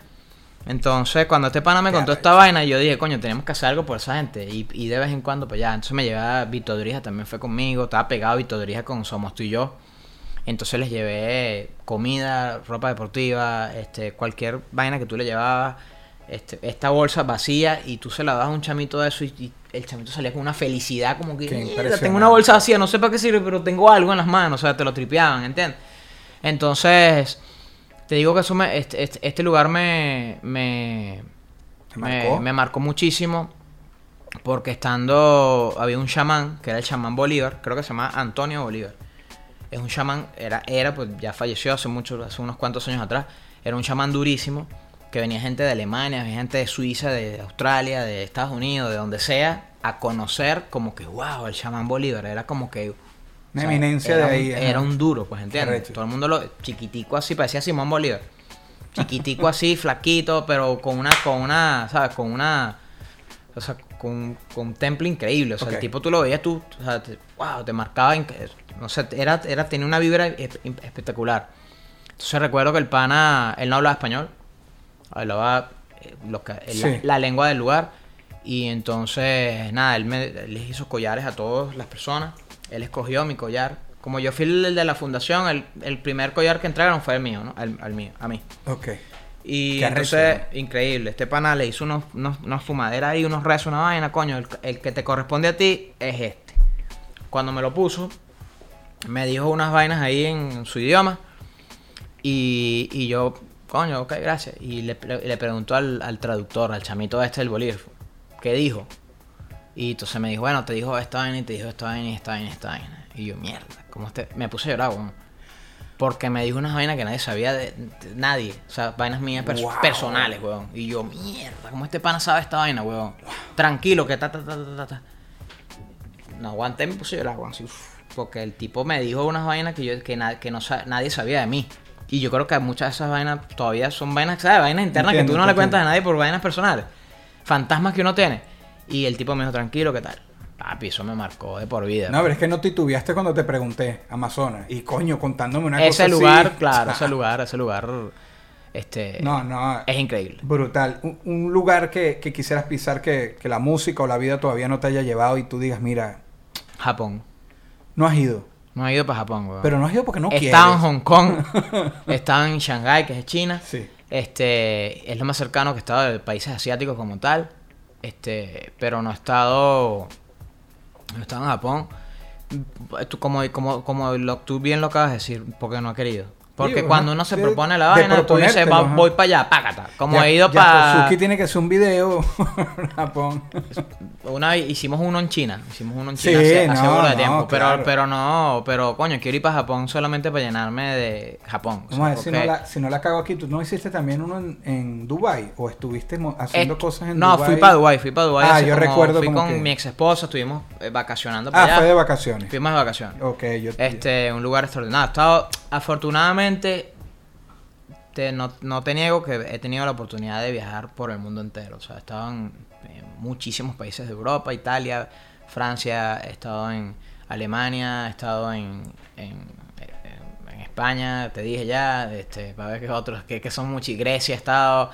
Entonces, cuando este pana me contó esta vaina, yo dije, coño, tenemos que hacer algo por esa gente. Y, y de vez en cuando, pues ya. Entonces me llevaba Vito Drija, también fue conmigo. Estaba pegado Vito Drija con Somos tú y yo. Entonces les llevé comida, ropa deportiva, este, cualquier vaina que tú le llevabas. Este, esta bolsa vacía y tú se la das a un chamito de eso y, y el chamito salía con una felicidad como que Qué "Mierda, impresionante. tengo una bolsa vacía, no sé para qué sirve, pero tengo algo en las manos, o sea, te lo tripeaban, ¿entiendes? Entonces, te digo que eso me, este, este- este lugar me, me, ¿Te me- marcó? me marcó muchísimo porque estando había un chamán que era el chamán Bolívar creo que se llama Antonio Bolívar. Es un chamán era era pues ya falleció hace mucho hace unos cuantos años atrás. Era un chamán durísimo que venía gente de Alemania venía gente de Suiza de Australia de Estados Unidos de donde sea a conocer como que wow el chamán Bolívar era como que Una o sea, eminencia era de un- ahí. ajá. era un duro pues entiendes todo el mundo lo chiquitico así parecía Simón Bolívar chiquitico así, flaquito, pero con una, con una, ¿sabes? Con una, o sea, con, con un temple increíble. O sea, el tipo tú lo veías, tú, o sea, te- wow, te marcaba, no sé, era, era, tenía una vibra espe- espectacular. Entonces recuerdo que el pana, él no hablaba español, hablaba eh, lo que, Sí. la, la lengua del lugar. Y entonces, nada, él, me, les hizo collares a todas las personas. Él escogió mi collar. Como yo fui el de la fundación, el, el primer collar que entregaron fue el mío, ¿no? Al, al mío, a mí. Ok. Y Qué entonces, increíble. Este pana le hizo unos, unos, unos fumaderas ahí, unos rezos, una vaina, coño. El, el que te corresponde a ti es este. Cuando me lo puso, me dijo unas vainas ahí en su idioma. Y, y yo, coño, ok, gracias. Y le, le preguntó al, al traductor, al chamito este del bolígrafo, ¿qué dijo? Y entonces me dijo, bueno, te dijo esta vaina y te dijo esta vaina y esta vaina y esta vaina. Y yo, mierda, ¿cómo este? Me puse a llorar, weón. Porque me dijo unas vainas que nadie sabía de, de nadie. O sea, vainas mías pers- Wow. personales, weón. Y yo, mierda, ¿cómo este pana sabe esta vaina, weón? Tranquilo, que ta, ta, ta, ta, ta, ta. No aguanté, me puse a llorar, weón. Así, porque el tipo me dijo unas vainas que yo que, na- que no sa- nadie sabía de mí. Y yo creo que muchas de esas vainas todavía son vainas, ¿sabes? Vainas internas que tú no le cuentas a nadie por vainas personales. Fantasmas que uno tiene. Y el tipo me dijo, tranquilo, ¿qué tal? Papi, eso me marcó de por vida. No, pero es que no titubeaste cuando te pregunté, Amazonas. Y coño, contándome una cosa ese lugar, así. claro, ese lugar, ese lugar, este, No, no. es increíble. Brutal. Un, un lugar que, que quisieras pisar que, que la música o la vida todavía no te haya llevado y tú digas, mira, Japón. no has ido. No he ido para Japón, weón. Pero no has ido porque no He quieres. en Hong Kong, estado en Shanghái, que es China. Sí. Este, es lo más cercano que he estado de países asiáticos como tal. Este, pero no he estado, no he estado en Japón. Como, como, como lo, tú bien lo acabas de decir, porque no he querido. Porque Digo, cuando uno se propone la vaina, tú dices, "Va- voy para allá, págata. Como Ya- he ido para... Suzuki tiene que hacer un video Japón. Una vez hicimos uno en China, hicimos uno en Sí, China hace, hace no, de no, tiempo, pero, claro. pero no, pero coño, quiero ir para Japón solamente para llenarme de Japón. o sea, Vamos a ver si no, la, si no la cago aquí. ¿Tú no hiciste también uno en, en Dubai ¿O estuviste haciendo cosas en no, Dubái? fui para Dubai, fui para Dubai. Ah, yo como- recuerdo Fui con que- mi ex esposa, estuvimos eh, vacacionando Ah, para allá. fue de vacaciones. Fuimos de vacaciones. Ok, yo... Este, un lugar extraordinario. He estado, afortunadamente, te- no, no te niego que he tenido la oportunidad de viajar por el mundo entero. O sea, he estado en, en muchísimos países de Europa, Italia, Francia, he estado en Alemania, he estado en, en, España, te dije ya, este, para ver que otros, que, que son muchos, Grecia he estado,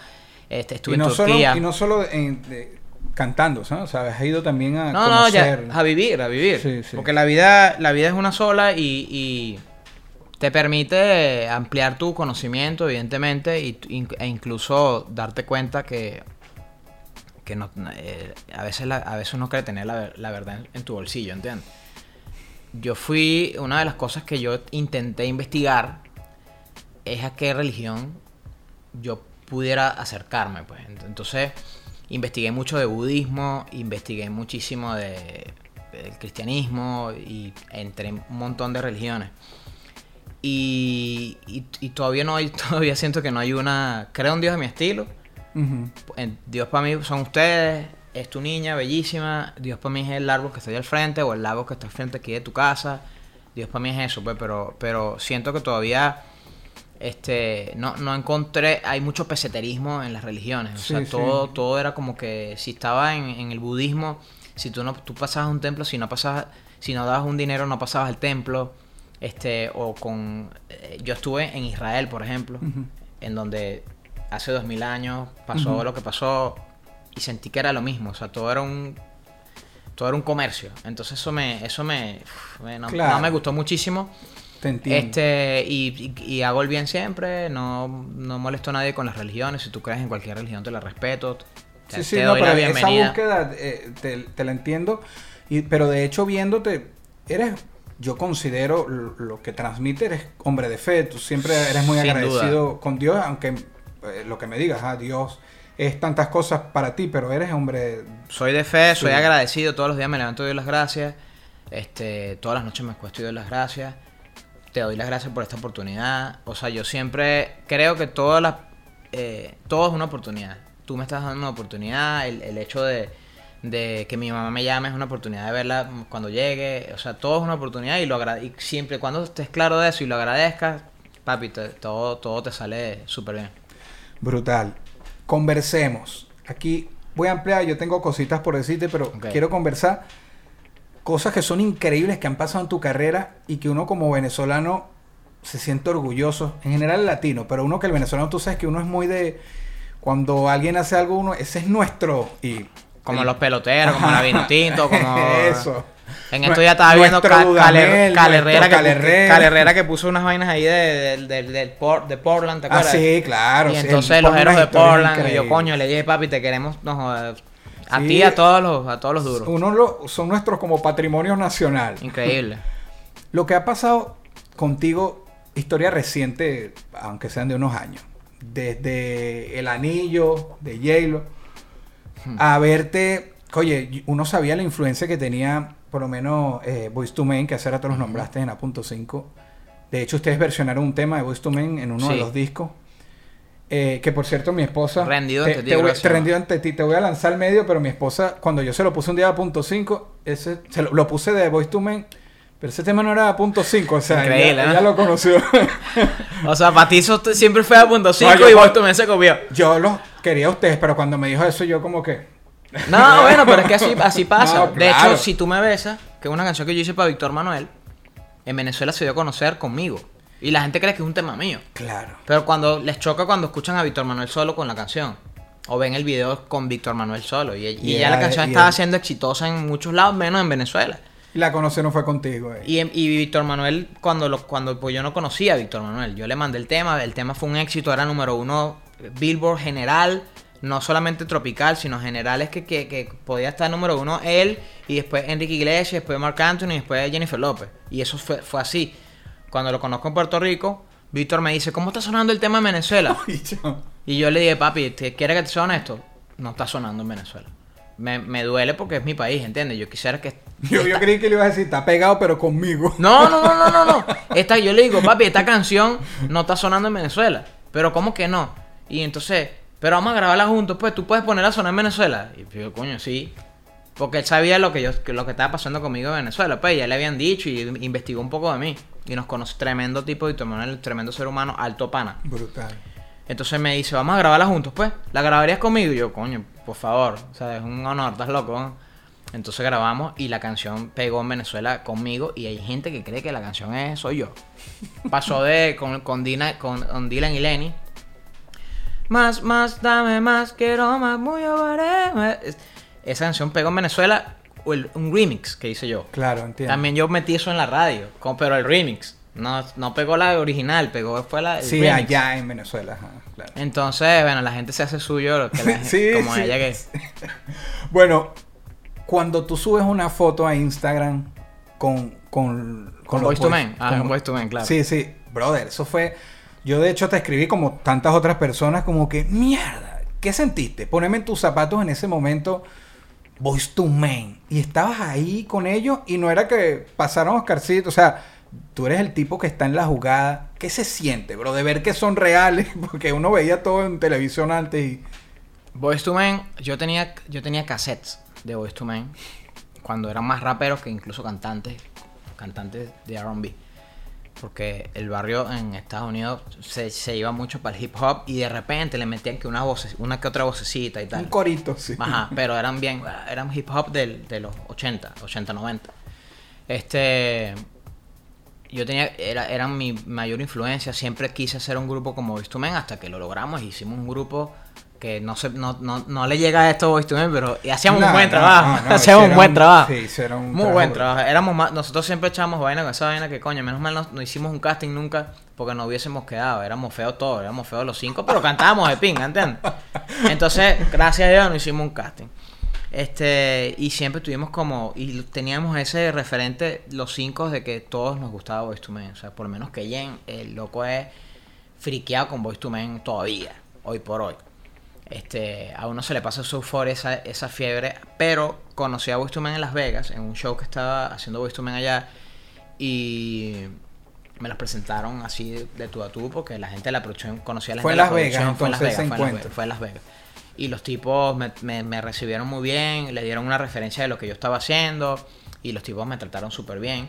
este, estuve y, no en solo, Turquía. y no solo en- de- cantando, ¿sabes? O sea, has ido también a No, no, ya, conocer... a vivir, a vivir. Sí, sí. Porque la vida, la vida es una sola y, y te permite ampliar tu conocimiento, evidentemente, y, e incluso darte cuenta que, que eh, a, veces la- a veces uno quiere tener la, la verdad en, tu bolsillo, ¿entiendes? Yo fui, una de las cosas que yo intenté investigar es a qué religión yo pudiera acercarme, pues. Ent- Entonces, investigué mucho de budismo, investigué muchísimo de, del cristianismo y entre un montón de religiones. Y, y- y todavía no hay, todavía siento que no hay una, creo en Dios de mi estilo. Dios para mí son ustedes, es tu niña bellísima, Dios para mí es el árbol que está ahí al frente o el lago que está al frente aquí de tu casa. Dios para mí es eso, pues, pero, pero siento que todavía este no, no encontré, hay mucho peseterismo en las religiones. O Sí, sea, sí. todo, todo era como que si estaba en, en el budismo, si tú no, tú pasabas a un templo, si no pasabas, si no dabas un dinero, no pasabas al templo. Este, o con eh, yo estuve en Israel, por ejemplo, en donde hace dos mil años pasó lo que pasó y sentí que era lo mismo. O sea, todo era un todo era un comercio. Entonces eso me, eso me, me- no, Claro. no me gustó muchísimo. Te entiendo. Este, y, y- y hago el bien siempre, no, no molesto a nadie con las religiones. Si tú crees en cualquier religión, te la respeto. Te, Sí, sí, te no, doy la pero esa bienvenida. búsqueda eh, te, te la entiendo, y, pero de hecho viéndote, eres, yo considero lo, que transmite, eres hombre de fe, tú siempre eres muy Sin agradecido con Dios, aunque eh, lo que me digas, ah, Dios es tantas cosas para ti, pero eres hombre... Soy de fe, soy agradecido. Todos los días me levanto y doy las gracias. Este, todas las noches me acuesto y doy las gracias. Te doy las gracias por esta oportunidad. O sea, yo siempre creo que todas las, eh, todo es una oportunidad. Tú me estás dando una oportunidad. El, el hecho de, de que mi mamá me llame es una oportunidad de verla cuando llegue. O sea, todo es una oportunidad y lo agrade y siempre cuando estés claro de eso y lo agradezcas, papi, te- todo, todo te sale súper bien. Brutal. Conversemos. Aquí voy a ampliar, yo tengo cositas por decirte, pero quiero conversar cosas que son increíbles que han pasado en tu carrera y que uno como venezolano se siente orgulloso, en general el latino, pero uno que el venezolano tú sabes que uno es muy de cuando alguien hace algo uno ese es nuestro y Como los peloteros, como la vino tinto, como... eso. En esto ya estaba viendo Cal Herrera nuestro que, que puso unas vainas ahí de, de- de- Portland, ¿te Ah, acuerdas? sí, claro. Y sí, entonces los héroes de Portland, y yo, coño, le dije, papi, te queremos, no a Sí. ti y a todos los, a todos los duros. Uno lo- son nuestros como patrimonio nacional. Increíble. Lo que ha pasado contigo, historia reciente, aunque sean de unos años, desde el anillo de Hmm. A verte, oye, uno sabía la influencia que tenía, por lo menos, eh, Boyz II Men, que hace rato los nombraste en A.5. De hecho, ustedes versionaron un tema de Boyz II Men en uno de los discos. Eh, que por cierto, mi esposa. Rendido te, ante ti, te voy- te rendido ante ti. Te voy a lanzar al medio, pero mi esposa, cuando yo se lo puse un día a punto 5, ese, se lo, lo puse de Boyz II Men, Pero ese tema no era punto 5, o sea, Increíble, ella, ¿no? ella lo conoció. O sea, para ti eso siempre fue a punto 5 yo y por- vos tú me se copió. yo los quería a ustedes, pero cuando me dijo eso, yo como que. No, bueno, pero es que así, así pasa. No, De claro. hecho, si tú me besas, que es una canción que yo hice para Víctor Manuel, en Venezuela se dio a conocer conmigo. Y la gente cree que es un tema mío. Claro. Pero cuando les choca cuando escuchan a Víctor Manuel solo con la canción. O ven el video con Víctor Manuel solo. Y, y Y ya la canción y estaba siendo exitosa en muchos lados, menos en Venezuela. Y la conoció no fue contigo. eh. Y, y Víctor Manuel, cuando lo, cuando pues yo no conocía a Víctor Manuel, yo le mandé el tema, el tema fue un éxito, era número uno Billboard general, no solamente tropical, sino general, es que, que, que podía estar número uno él, y después Enrique Iglesias, después Marc Anthony, y después Jennifer López. Y eso fue, fue así. Cuando lo conozco en Puerto Rico, Víctor me dice, ¿cómo está sonando el tema en Venezuela? Y yo- le dije, papi, ¿te quiere que te sea honesto? No está sonando en Venezuela. Me, me duele porque es mi país, ¿entiendes? Yo quisiera que Yo, yo creí que le ibas a decir, está pegado, pero conmigo. no, no, no, no, no, no. Esta, yo le digo, papi, esta canción no está sonando en Venezuela. Pero ¿cómo que no? Y entonces, pero vamos a grabarla juntos, pues tú puedes ponerla a sonar en Venezuela. Y yo, coño, sí. Porque él sabía lo que yo, lo que estaba pasando conmigo en Venezuela. Pues ya le habían dicho y investigó un poco de mí. Y nos conoce tremendo tipo de Manuel, tremendo ser humano, alto pana. Brutal. Entonces me dice, vamos a grabarla juntos, pues. ¿La grabarías conmigo? Y yo, coño, por favor. O sea, es un honor, estás loco. ¿no? Entonces grabamos y la canción pegó en Venezuela conmigo. Y hay gente que cree que la canción es soy yo. Pasó de con, con, Dina, con, con Dylan y Lenny. Más, más, dame más, quiero más, muy más. Esa canción pegó en Venezuela. el- un remix que hice yo. Claro, entiendo. También yo metí eso en la radio, con- pero el remix. No, no pegó la original, pegó fue la. el Sí, remix. allá en Venezuela. ajá, claro. Entonces, bueno, la gente se hace suyo que la gente- Sí, como sí. ella que. Bueno, cuando tú subes una foto a Instagram con... Con, Con los boys- Men. Ah, con Boyz II Men, claro. Sí, sí. Brother, eso fue... Yo de hecho te escribí como tantas otras personas como que, mierda, ¿qué sentiste? Poneme en tus zapatos en ese momento, Boys to Men. Y estabas ahí con ellos y no era que pasaron Oscarcito, o sea, tú eres el tipo que está en la jugada. ¿Qué se siente, bro? De ver que son reales, porque uno veía todo en televisión antes y... Boys to Men, yo tenía, yo tenía cassettes de Boys to Men cuando eran más raperos que incluso cantantes, cantantes de RB. Porque el barrio en Estados Unidos se, se iba mucho para el hip hop y de repente le metían que una voz, una que otra vocecita y tal. Un corito, sí. Ajá, pero eran bien, eran hip hop del- de los 80, 80, 90. Este, yo tenía, era, eran mi mayor influencia, siempre quise hacer un grupo como Boyz II Men hasta que lo logramos, hicimos un grupo que no se, no, no, no le llega a esto a Boyz II Men, pero y hacíamos No, un buen trabajo, hacíamos un buen trabajo. sí, un Muy trabajo buen trabajo. Éramos más, nosotros siempre echábamos vaina con esa vaina que coño, menos mal no, no hicimos un casting nunca porque no hubiésemos quedado. Éramos feos todos, éramos feos los cinco, pero cantábamos de pinga, ¿entiendes? Entonces, gracias a Dios no hicimos un casting. Este, y siempre tuvimos como, y teníamos ese referente, los cinco, de que todos nos gustaba Boyz II Men. O sea, por lo menos que Jen, el loco es friqueado con Boyz II Men todavía, hoy por hoy. Este, a uno se le pasa esa euforia, esa, esa fiebre, pero conocí a Boyz en Las Vegas, en un show que estaba haciendo Boyz allá, y me los presentaron así de, de tú a tú, porque la gente de la producción conocía a la Fue gente en de la Las Vegas, fue en Las Vegas, fue en Las. Vegas, fue en Las Vegas. Y los tipos me, me- me recibieron muy bien, le dieron una referencia de lo que yo estaba haciendo, y los tipos me trataron súper bien.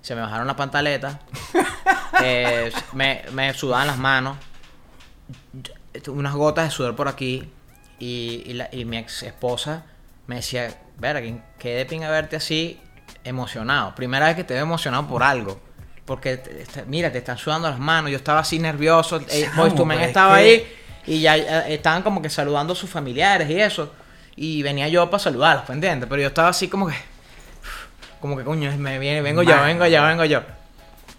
Se me bajaron la pantaleta, eh, me, me sudaban las manos, unas gotas de sudor por aquí y, y la- y mi ex esposa me decía, verga, qué de pinga verte así emocionado. Primera vez que te veo emocionado por algo. Porque, te- te- mira, te están sudando las manos. Yo estaba así nervioso. Eh, Boyz II Men estaba que- ahí y ya eh, estaban como que saludando a sus familiares y eso. Y venía yo para saludarlos, ¿me entiendes? Pero yo estaba así como que... Como que, coño, me viene, vengo yo, vengo yo, vengo yo.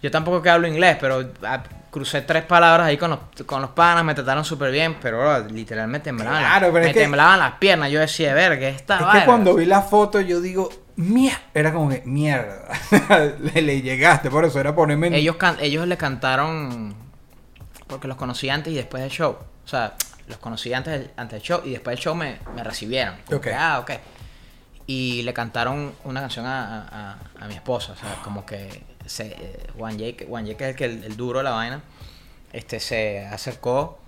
Yo tampoco que hablo inglés, pero ah, crucé tres palabras ahí con los, con los panas, me trataron súper bien, pero bro, literalmente me temblaban, Claro, es me que- temblaban las piernas. Yo decía, verga, esta Es que vaina?" cuando vi la foto yo digo, mierda, era como que, mierda, le, le llegaste, por eso era ponerme en... ellos, can- ellos le cantaron, porque los conocí antes y después del show. O sea, los conocí antes del, antes del show y después del show me, me recibieron. Como Ok. que, ah, ok. Y le cantaron una canción a- a mi esposa, o sea, como que se, eh, Juan Jake, Juan Jake es el, que el, el duro de la vaina, este se acercó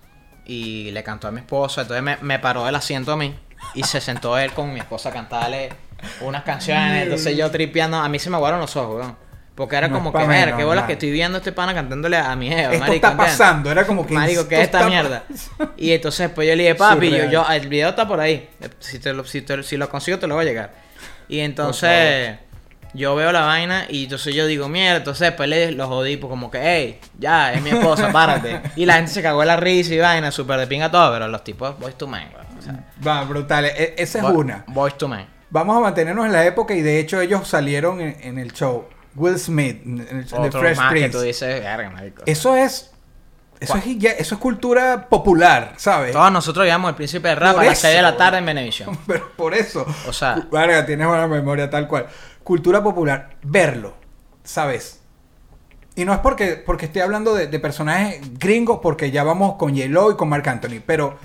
y le cantó a mi esposa, entonces me, me paró del asiento a mí y se sentó él con mi esposa a cantarle unas canciones, entonces yo tripeando, a mí se me aguaron los ojos, weón. Porque era No como que, ver, qué bolas que estoy viendo a este pana cantándole a mi jeva, Esto marico, está pasando, era como que Marico, ¿qué es esta está mierda? Y entonces pues yo le dije, papi, yo, yo, el video está por ahí. Si, te lo, si, te- si lo consigo, te lo voy a llegar. Y entonces yo veo la vaina y entonces yo digo, mierda, entonces después le lo jodí, pues como que, hey, ya, es mi esposa, párate. Y la gente se cagó en la risa y vaina, súper de pinga todo, pero los tipos, boys to man. O sea, Va, brutal. E- esa es una. Boys to man. Vamos a mantenernos en la época y de hecho ellos salieron en, en el show. Will Smith, en el, Fresh más que Prince. tú dices. Eso es. Eso es, ya- eso es cultura popular, ¿sabes? Todos nosotros veíamos El Príncipe de Rap Por a las 6 de la tarde en Venevisión. Pero por eso. O sea- Verga, tienes buena memoria tal cual. Cultura popular, verlo, ¿sabes? Y no es porque, porque esté hablando de, de personajes gringos, porque ya vamos con J-Lo y con Mark Anthony, pero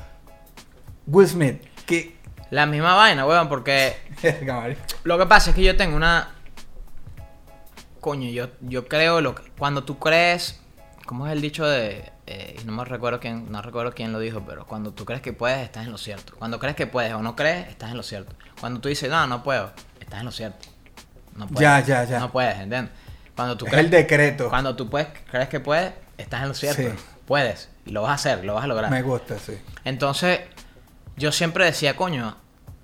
Will Smith, que... La misma vaina, weón, porque. Lo que pasa es que yo tengo una. Coño, yo, yo creo lo que. Cuando tú crees. ¿Cómo es el dicho de.? eh, no me recuerdo quién, no recuerdo quién lo dijo, pero cuando tú crees que puedes, estás en lo cierto. Cuando crees que puedes o no crees, estás en lo cierto. Cuando tú dices, no, no puedo, estás en lo cierto. No puedes. Ya, ya, ya. No puedes, ¿entiendes? Cuando tú Es crees, el decreto. Cuando tú puedes, crees que puedes, estás en lo cierto. Sí. Puedes. Y lo vas a hacer, lo vas a lograr. Me gusta, sí. Entonces, yo siempre decía, coño,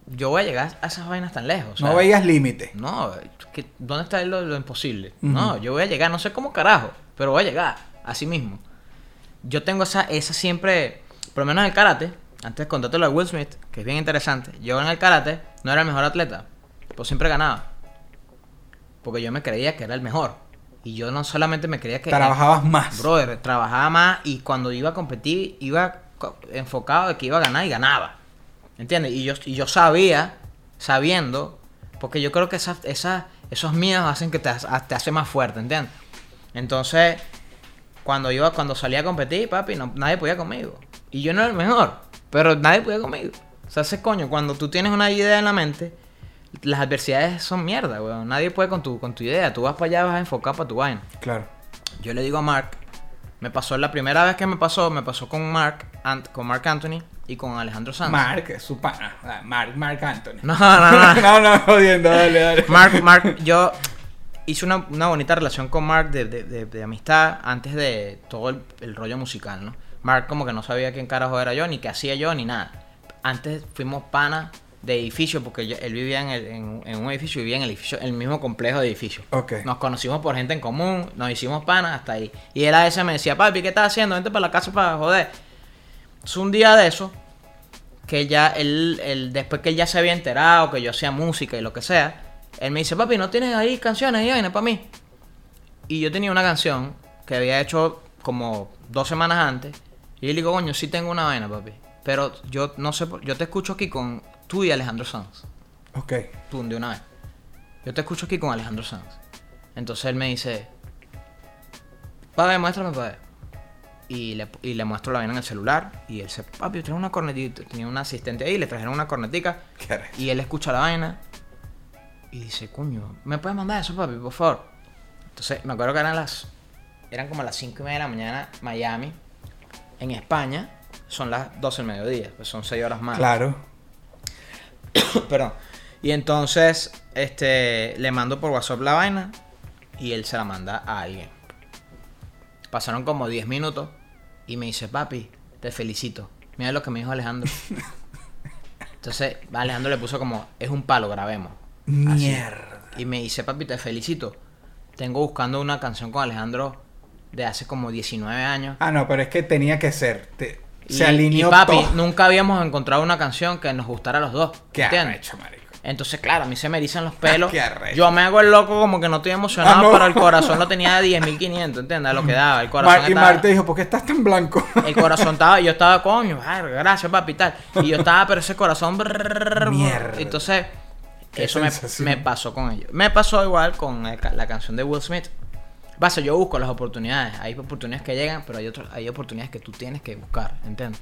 yo voy a llegar a esas vainas tan lejos. no veías límite. no, ¿qué- ¿dónde está lo, lo imposible? No, yo voy a llegar, no sé cómo carajo, pero voy a llegar, así mismo. Yo tengo esa, esa siempre, por lo menos en el karate, antes de contarte lo de Will Smith, que es bien interesante, yo en el karate no era el mejor atleta, pero siempre ganaba. Porque yo me creía que era el mejor. Y yo no solamente me creía que... Trabajabas más. Brother, trabajaba más y cuando iba a competir iba enfocado de que iba a ganar y ganaba. ¿Entiendes? Y yo, y yo sabía, sabiendo, porque yo creo que esas, esas, esos miedos hacen que te, te hace más fuerte, ¿entiendes? Entonces, cuando iba, cuando salía a competir, papi, no, nadie podía conmigo. Y yo no era el mejor, pero nadie podía conmigo. O sea, ese coño, cuando tú tienes una idea en la mente, las adversidades son mierda, weón. Nadie puede con tu, con tu idea. Tú vas para allá, vas a enfocar para tu vaina. Claro. Yo le digo a Mark, me pasó la primera vez que me pasó, me pasó con Mark, Ant- con Mark Anthony y con Alejandro Sanz. Mark, su pana. Ah, Mark, Mark Anthony. No, no, no. no, no, jodiendo, dale, dale. Mark, Mark, yo hice una, una bonita relación con Mark de, de- de- de amistad antes de todo el, el rollo musical, ¿no? Mark como que no sabía quién carajo era yo, ni qué hacía yo, ni nada. Antes fuimos panas de edificio, porque yo- él vivía en, el- en- en un edificio, vivía en el edificio, el mismo complejo de edificios. Ok. Nos conocimos por gente en común, nos hicimos panas hasta ahí. Y él a veces me decía, papi, ¿qué estás haciendo? Vente para la casa para joder. Es un día de eso, que ya él, él- después que él ya se había enterado que yo hacía música y lo que sea, él me dice, papi, ¿no tienes ahí canciones y vaina para mí? Y yo tenía una canción que había hecho como dos semanas antes. Y yo le digo, coño, sí tengo una vaina, papi. Pero yo no sé, yo te escucho aquí con tú y Alejandro Sanz. Ok. Tú, de una vez. Yo te escucho aquí con Alejandro Sanz. Entonces él me dice, papi, muéstrame, papi. Y le, y le muestro la vaina en el celular. Y él dice, papi, trae una cornetita. Tenía un asistente ahí, le trajeron una cornetica. Qué. Y él escucha la vaina. Y dice, coño, ¿me puedes mandar eso, papi, por favor? Entonces, me acuerdo que eran las. Eran como las 5 y media de la mañana, Miami. En España, son las 12 del mediodía. Pues son 6 horas más. Claro. Perdón. Y entonces, este, le mando por WhatsApp la vaina y él se la manda a alguien. Pasaron como 10 minutos y me dice, papi, te felicito. Mira lo que me dijo Alejandro. Entonces, Alejandro le puso como, es un palo, grabemos. Así. Mierda. Y me dice, papi, te felicito. Tengo buscando una canción con Alejandro de hace como 19 años. Ah, no, pero es que tenía que ser. Te- Y- se alineó y papi, todo. nunca habíamos encontrado una canción que nos gustara a los dos. Qué arrecho, marico. Entonces, claro, a mí se me erizan los pelos. Yo me hago el loco como que no estoy emocionado, Ah, no. pero el corazón lo tenía de 10.500, ¿entiendes? Lo que daba. El corazón Mar- y estaba... Mark te dijo, ¿por qué estás tan blanco? El corazón estaba... Yo estaba, coño, ay, gracias, papi, y tal. Y yo estaba, pero ese corazón... Mierda. Entonces, eso me, pasó con ellos. Me pasó igual con la canción de Will Smith. Pasa, yo busco las oportunidades. Hay oportunidades que llegan, pero hay, otras hay oportunidades que tú tienes que buscar, ¿entiendes?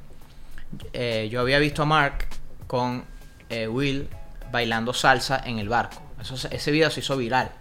Eh, yo había visto a Mark con eh, Will bailando salsa en el barco. Eso, ese video se hizo viral.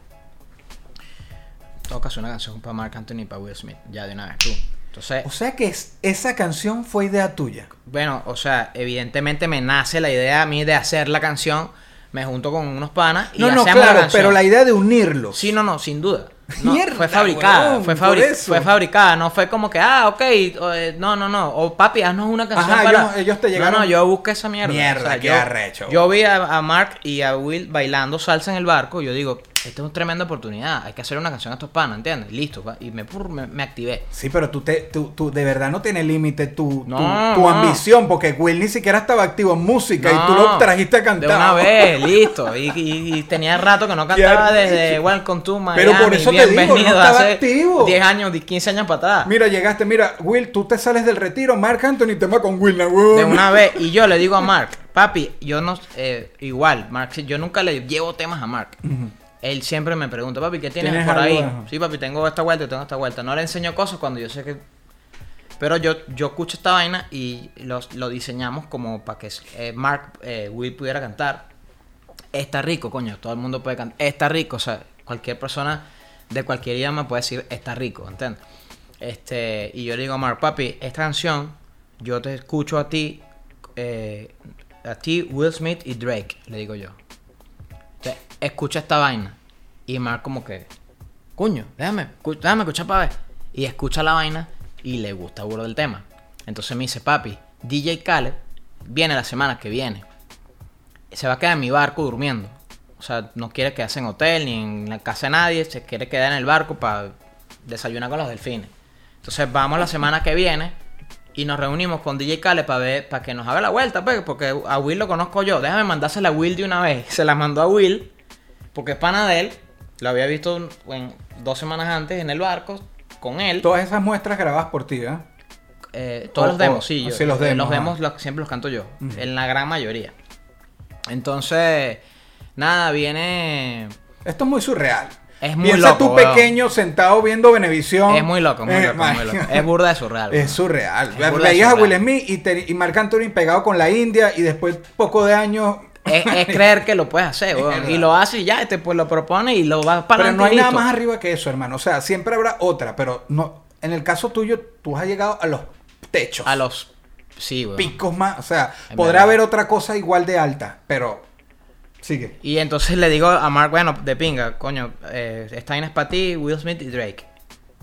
Toca hacer una canción para Mark Anthony y para Will Smith. Ya de una vez tú. Entonces, o sea que es- esa canción fue idea tuya. bueno, o sea, evidentemente me nace la idea a mí de hacer la canción. Me junto con unos panas y No, no, hacemos la claro, canción. pero la idea de unirlos. Sí, no, no, sin duda. No, Mierda, fue fabricada, huevón, fue, por fabri- eso. fue fabricada, no fue como que, ah, ok, o, eh, no, no, no, o papi, haznos una canción Ajá, para... ellos- ellos te llegaron- No, no, yo busqué esa mierda. Mierda, qué yo, arrecho. Yo vi a, a Mark y a Will bailando salsa en el barco, y yo digo, esta es una tremenda oportunidad, hay que hacer una canción a estos panas, ¿entiendes? Listo, va, y me, pur- me, me activé. Sí, pero tú, te, tú, tú de verdad no tienes límite tu, tu- No, tu no. ambición, porque Will ni siquiera estaba activo en música y tú lo trajiste a cantar. De una vez, listo. Y, y- y tenía rato que no cantaba desde Welcome to Miami. Pero por eso te digo, no estaba hace activo. 10 años, 15 años para atrás. Mira, llegaste, mira, Will, tú te sales del retiro, Mark Anthony tema con Will. De una vez. Y yo le digo a Mark, papi, yo no. eh, igual, Mark, yo nunca le llevo temas a Mark. Él siempre me pregunta, papi, ¿qué tienes, ¿Tienes por ahí? Sí, papi, tengo esta vuelta, tengo esta vuelta. No le enseño cosas cuando yo sé que. Pero yo, yo escucho esta vaina y los- lo diseñamos como para que eh, Mark, eh, Will pudiera cantar. Está rico, coño, todo el mundo puede cantar. Está rico, o sea, cualquier persona de cualquier idioma puede decir está rico, ¿entiendes? Este, y yo le digo a Mark, papi, esta canción, yo te escucho a ti, eh, a ti, Will Smith y Drake, le digo yo. Escucha esta vaina. Y Mark como que, coño, déjame, déjame escuchar para ver. Y escucha la vaina y le gusta burro del tema. Entonces me dice, papi, DJ Khaled viene la semana que viene. Se va a quedar en mi barco durmiendo. O sea, no quiere quedarse en hotel ni en la casa de nadie. Se quiere quedar en el barco para desayunar con los delfines. Entonces vamos la semana que viene y nos reunimos con DJ Khaled para ver, para que nos haga la vuelta, pues, porque a Will lo conozco yo. Déjame mandársela a Will de una vez. Se la mandó a Will, porque es pana de él. Lo había visto en, dos semanas antes en el barco con él. Todas esas muestras grabadas por ti, ¿eh? Eh, todos O- los demos, o- sí. Yo, sí, los demos, los demos los- siempre los canto yo. En la gran mayoría. Entonces, nada, viene. Esto es muy surreal. Es muy Piensa loco, tú weón. pequeño sentado viendo Venevisión. Es muy loco, muy Eh, loco, muy loco. Es burda de surreal. Es weón. surreal. Es Veías a Will. Smith y, te- y Marc Anthony pegado con la India y después, poco de años. Es, es creer que lo puedes hacer, weón. Y lo hace y ya, y te pues lo propone y lo vas para Pero no hay nada más arriba que eso, hermano. O sea, siempre habrá otra, pero no. En el caso tuyo, tú has llegado a los techos. A los. Sí, weón. picos más. O sea, Es podrá verdad. haber otra cosa igual de alta, pero. Sigue. Y entonces le digo a Mark, bueno, de pinga, coño, eh, vaina es para ti, Will Smith y Drake.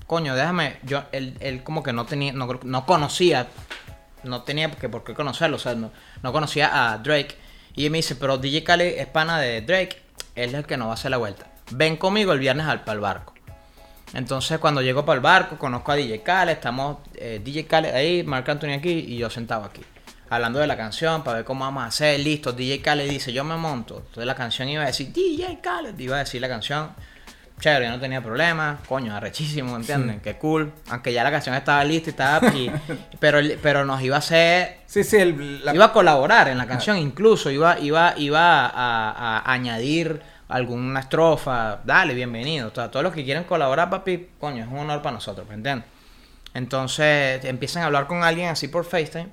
Coño, déjame, yo, él, él como que no tenía, no, no conocía, no tenía que por qué conocerlo, o sea, no, no conocía a Drake. Y me dice, pero DJ Khaled es pana de Drake, él es el que nos va a hacer la vuelta. Ven conmigo el viernes al, el barco. Entonces cuando llego para el barco, conozco a DJ Khaled, estamos eh, DJ Khaled ahí, Marc Anthony aquí y yo sentado aquí. Hablando de la canción para ver cómo vamos a hacer, listo. DJ Khaled dice, yo me monto. Entonces la canción iba a decir, DJ Khaled, iba a decir la canción. Chévere, yo no tenía problema, coño, arrechísimo, ¿entienden? Qué cool. Aunque ya la canción estaba lista y estaba... pero, pero nos iba a hacer Sí, sí, el- la- iba a colaborar en la canción, incluso iba, iba, iba a, a añadir alguna estrofa. Dale, bienvenido. O sea, todos los que quieren colaborar, papi, coño, es un honor para nosotros, ¿me entiendes? Entonces empiezan a hablar con alguien así por FaceTime.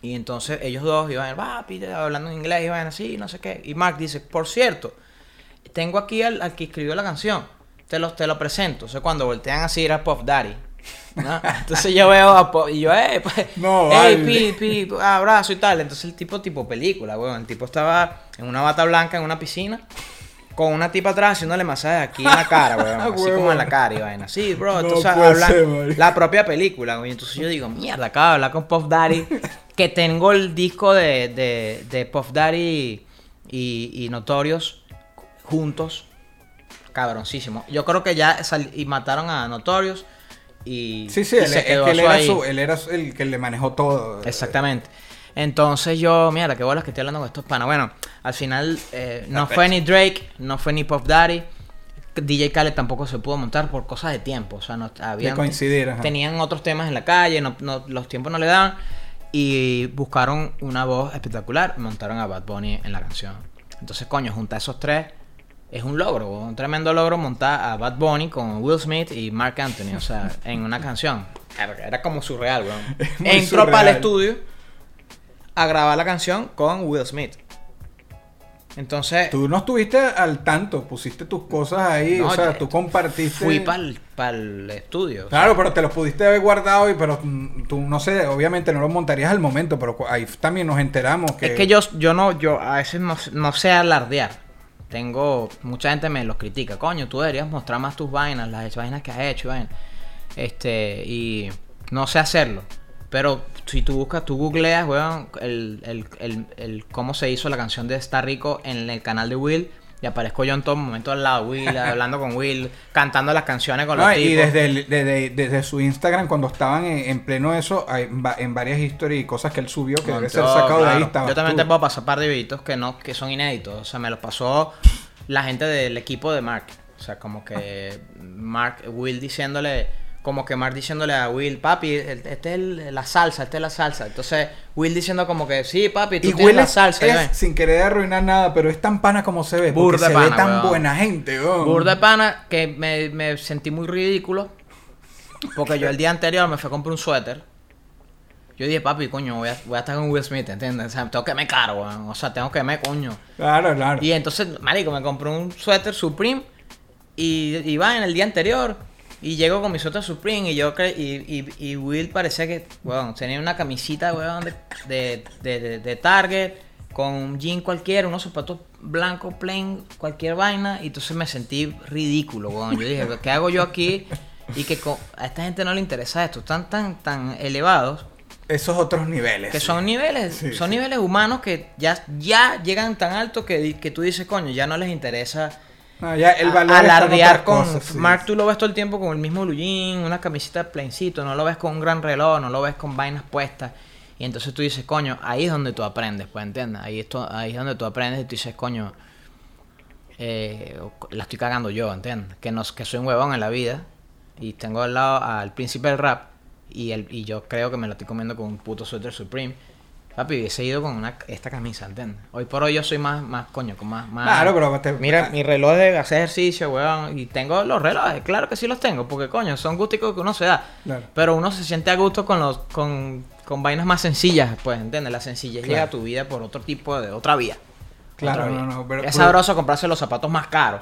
Y entonces ellos dos iban, papi, hablando en inglés, iban así, no sé qué. Y Mark dice, por cierto, tengo aquí al, al que escribió la canción. Te lo, te lo presento. O sea, cuando voltean así era Puff Daddy. ¿no? Entonces yo veo a Puff y yo, eh, pues, No, hey, vale. pi, pi, abrazo y tal. Entonces el tipo, tipo película, weón. El tipo estaba en una bata blanca en una piscina con una tipa atrás haciéndole masaje aquí en la cara, weón. Así como en la cara y vaina. Sí, bro. No Entonces ser, marico. la propia película, güey. Entonces yo digo, mierda, acabo de hablar con Puff Daddy. que tengo el disco de, de, de Puff Daddy y, y Notorious juntos. Cabroncísimo. Yo creo que ya sal- y mataron a Notorious y, Sí, sí, y él, se es quedó que él eso era, ahí. su- él era el que le manejó todo. Exactamente. Entonces yo, mierda, qué bolas que estoy hablando con estos panas. Bueno, al final eh, no fue ni Drake, no fue ni Puff Daddy. DJ Khaled tampoco se pudo montar por cosas de tiempo. O sea, no habían, coincidir, ajá. tenían otros temas en la calle, no, no- los tiempos no le daban. Y buscaron una voz espectacular, montaron a Bad Bunny en la canción. Entonces, coño, juntar esos tres es un logro, un tremendo logro montar a Bad Bunny con Will Smith y Mark Anthony, o sea, en una canción. Era, como surreal, weón. Entró para el estudio a grabar la canción con Will Smith. Entonces, Tú no estuviste al tanto, pusiste tus cosas ahí, No, o sea, tú compartiste. fui para el estudio. o sea, Claro, pero te los pudiste haber guardado y pero mm, tú no sé, obviamente no los montarías al momento, pero ahí también nos enteramos que Es que yo, yo no, yo a veces no, no sé alardear. Tengo, mucha gente me los critica, coño, tú deberías mostrar más tus vainas, las vainas que has hecho, vaina. Este, y no sé hacerlo. Pero si tú buscas, tú googleas, weón, el, el, el, el cómo se hizo la canción de Está Rico en el canal de Will. Y aparezco yo en todo momento al lado de Will, hablando con Will, cantando las canciones con No, los y tipos. desde, el- desde, desde su Instagram, cuando estaban en, en pleno eso, hay va- en varias historias y cosas que él subió, que debe ser sacado de ahí. Yo también tú. te puedo pasar un par de videitos que no, que son inéditos. O sea, me los pasó la gente del equipo de Mark. O sea, como que Mark, Will diciéndole, como que Mark diciéndole a Will, papi, este es el- la salsa, este es la salsa. Entonces, Will diciendo como que, sí, papi, tú Y tienes Will la salsa. es, ya ven". sin querer arruinar nada, pero es tan pana como se ve. Porque Burda se pana, ve tan weón. buena gente, weón. Burda de pana que me, me sentí muy ridículo. Porque yo el día anterior me fui a comprar un suéter. Yo dije, papi, coño, voy a, voy a estar con Will Smith, ¿entiendes? O sea, tengo que me caro, weón. O sea, tengo que me, coño. Claro, claro. Y entonces, marico, me compré un suéter Supreme y iba en el día anterior y llego con mi suéter Supreme y yo cre- y, y, y Will parecía que, weón, tenía una camisita, weón, de, de, de, de- Target con un jean cualquiera, unos zapatos blancos, plain, cualquier vaina y entonces me sentí ridículo, weón. Yo dije, ¿qué hago yo aquí? Y que a esta gente no le interesa esto, están tan, tan elevados Esos otros niveles. que sí. son niveles, Sí, son sí. niveles humanos que ya, ya llegan tan alto que, que tú dices, coño, ya no les interesa Ya el valor alardear con cosas, sí. Mark tú lo ves todo el tiempo con el mismo blue jean, una camiseta plaincito, no lo ves con un gran reloj, no lo ves con vainas puestas. Y entonces tú dices, coño, ahí es donde tú aprendes, pues entiendes, ahí, esto, ahí es donde tú aprendes y tú dices, coño, eh, la estoy cagando yo, ¿entiendes? Que, no, que soy un huevón en la vida y tengo al lado al príncipe del rap y, el, y yo creo que me lo estoy comiendo con un puto suéter Supreme. Papi, hubiese ido con una, esta camisa, ¿entiendes? Hoy por hoy yo soy más, más coño, con más... más Claro, pero te- Mira, mi reloj de hacer ejercicio, weón. Y tengo los relojes, claro que sí los tengo, porque coño, son gusticos que uno se da. Claro. Pero uno se siente a gusto con los, con, con vainas más sencillas, pues, ¿entiendes? La sencillez Claro. llega a tu vida por otro tipo de, otra vía. Claro, Otra no, vía. no, pero- es sabroso comprarse los zapatos más caros.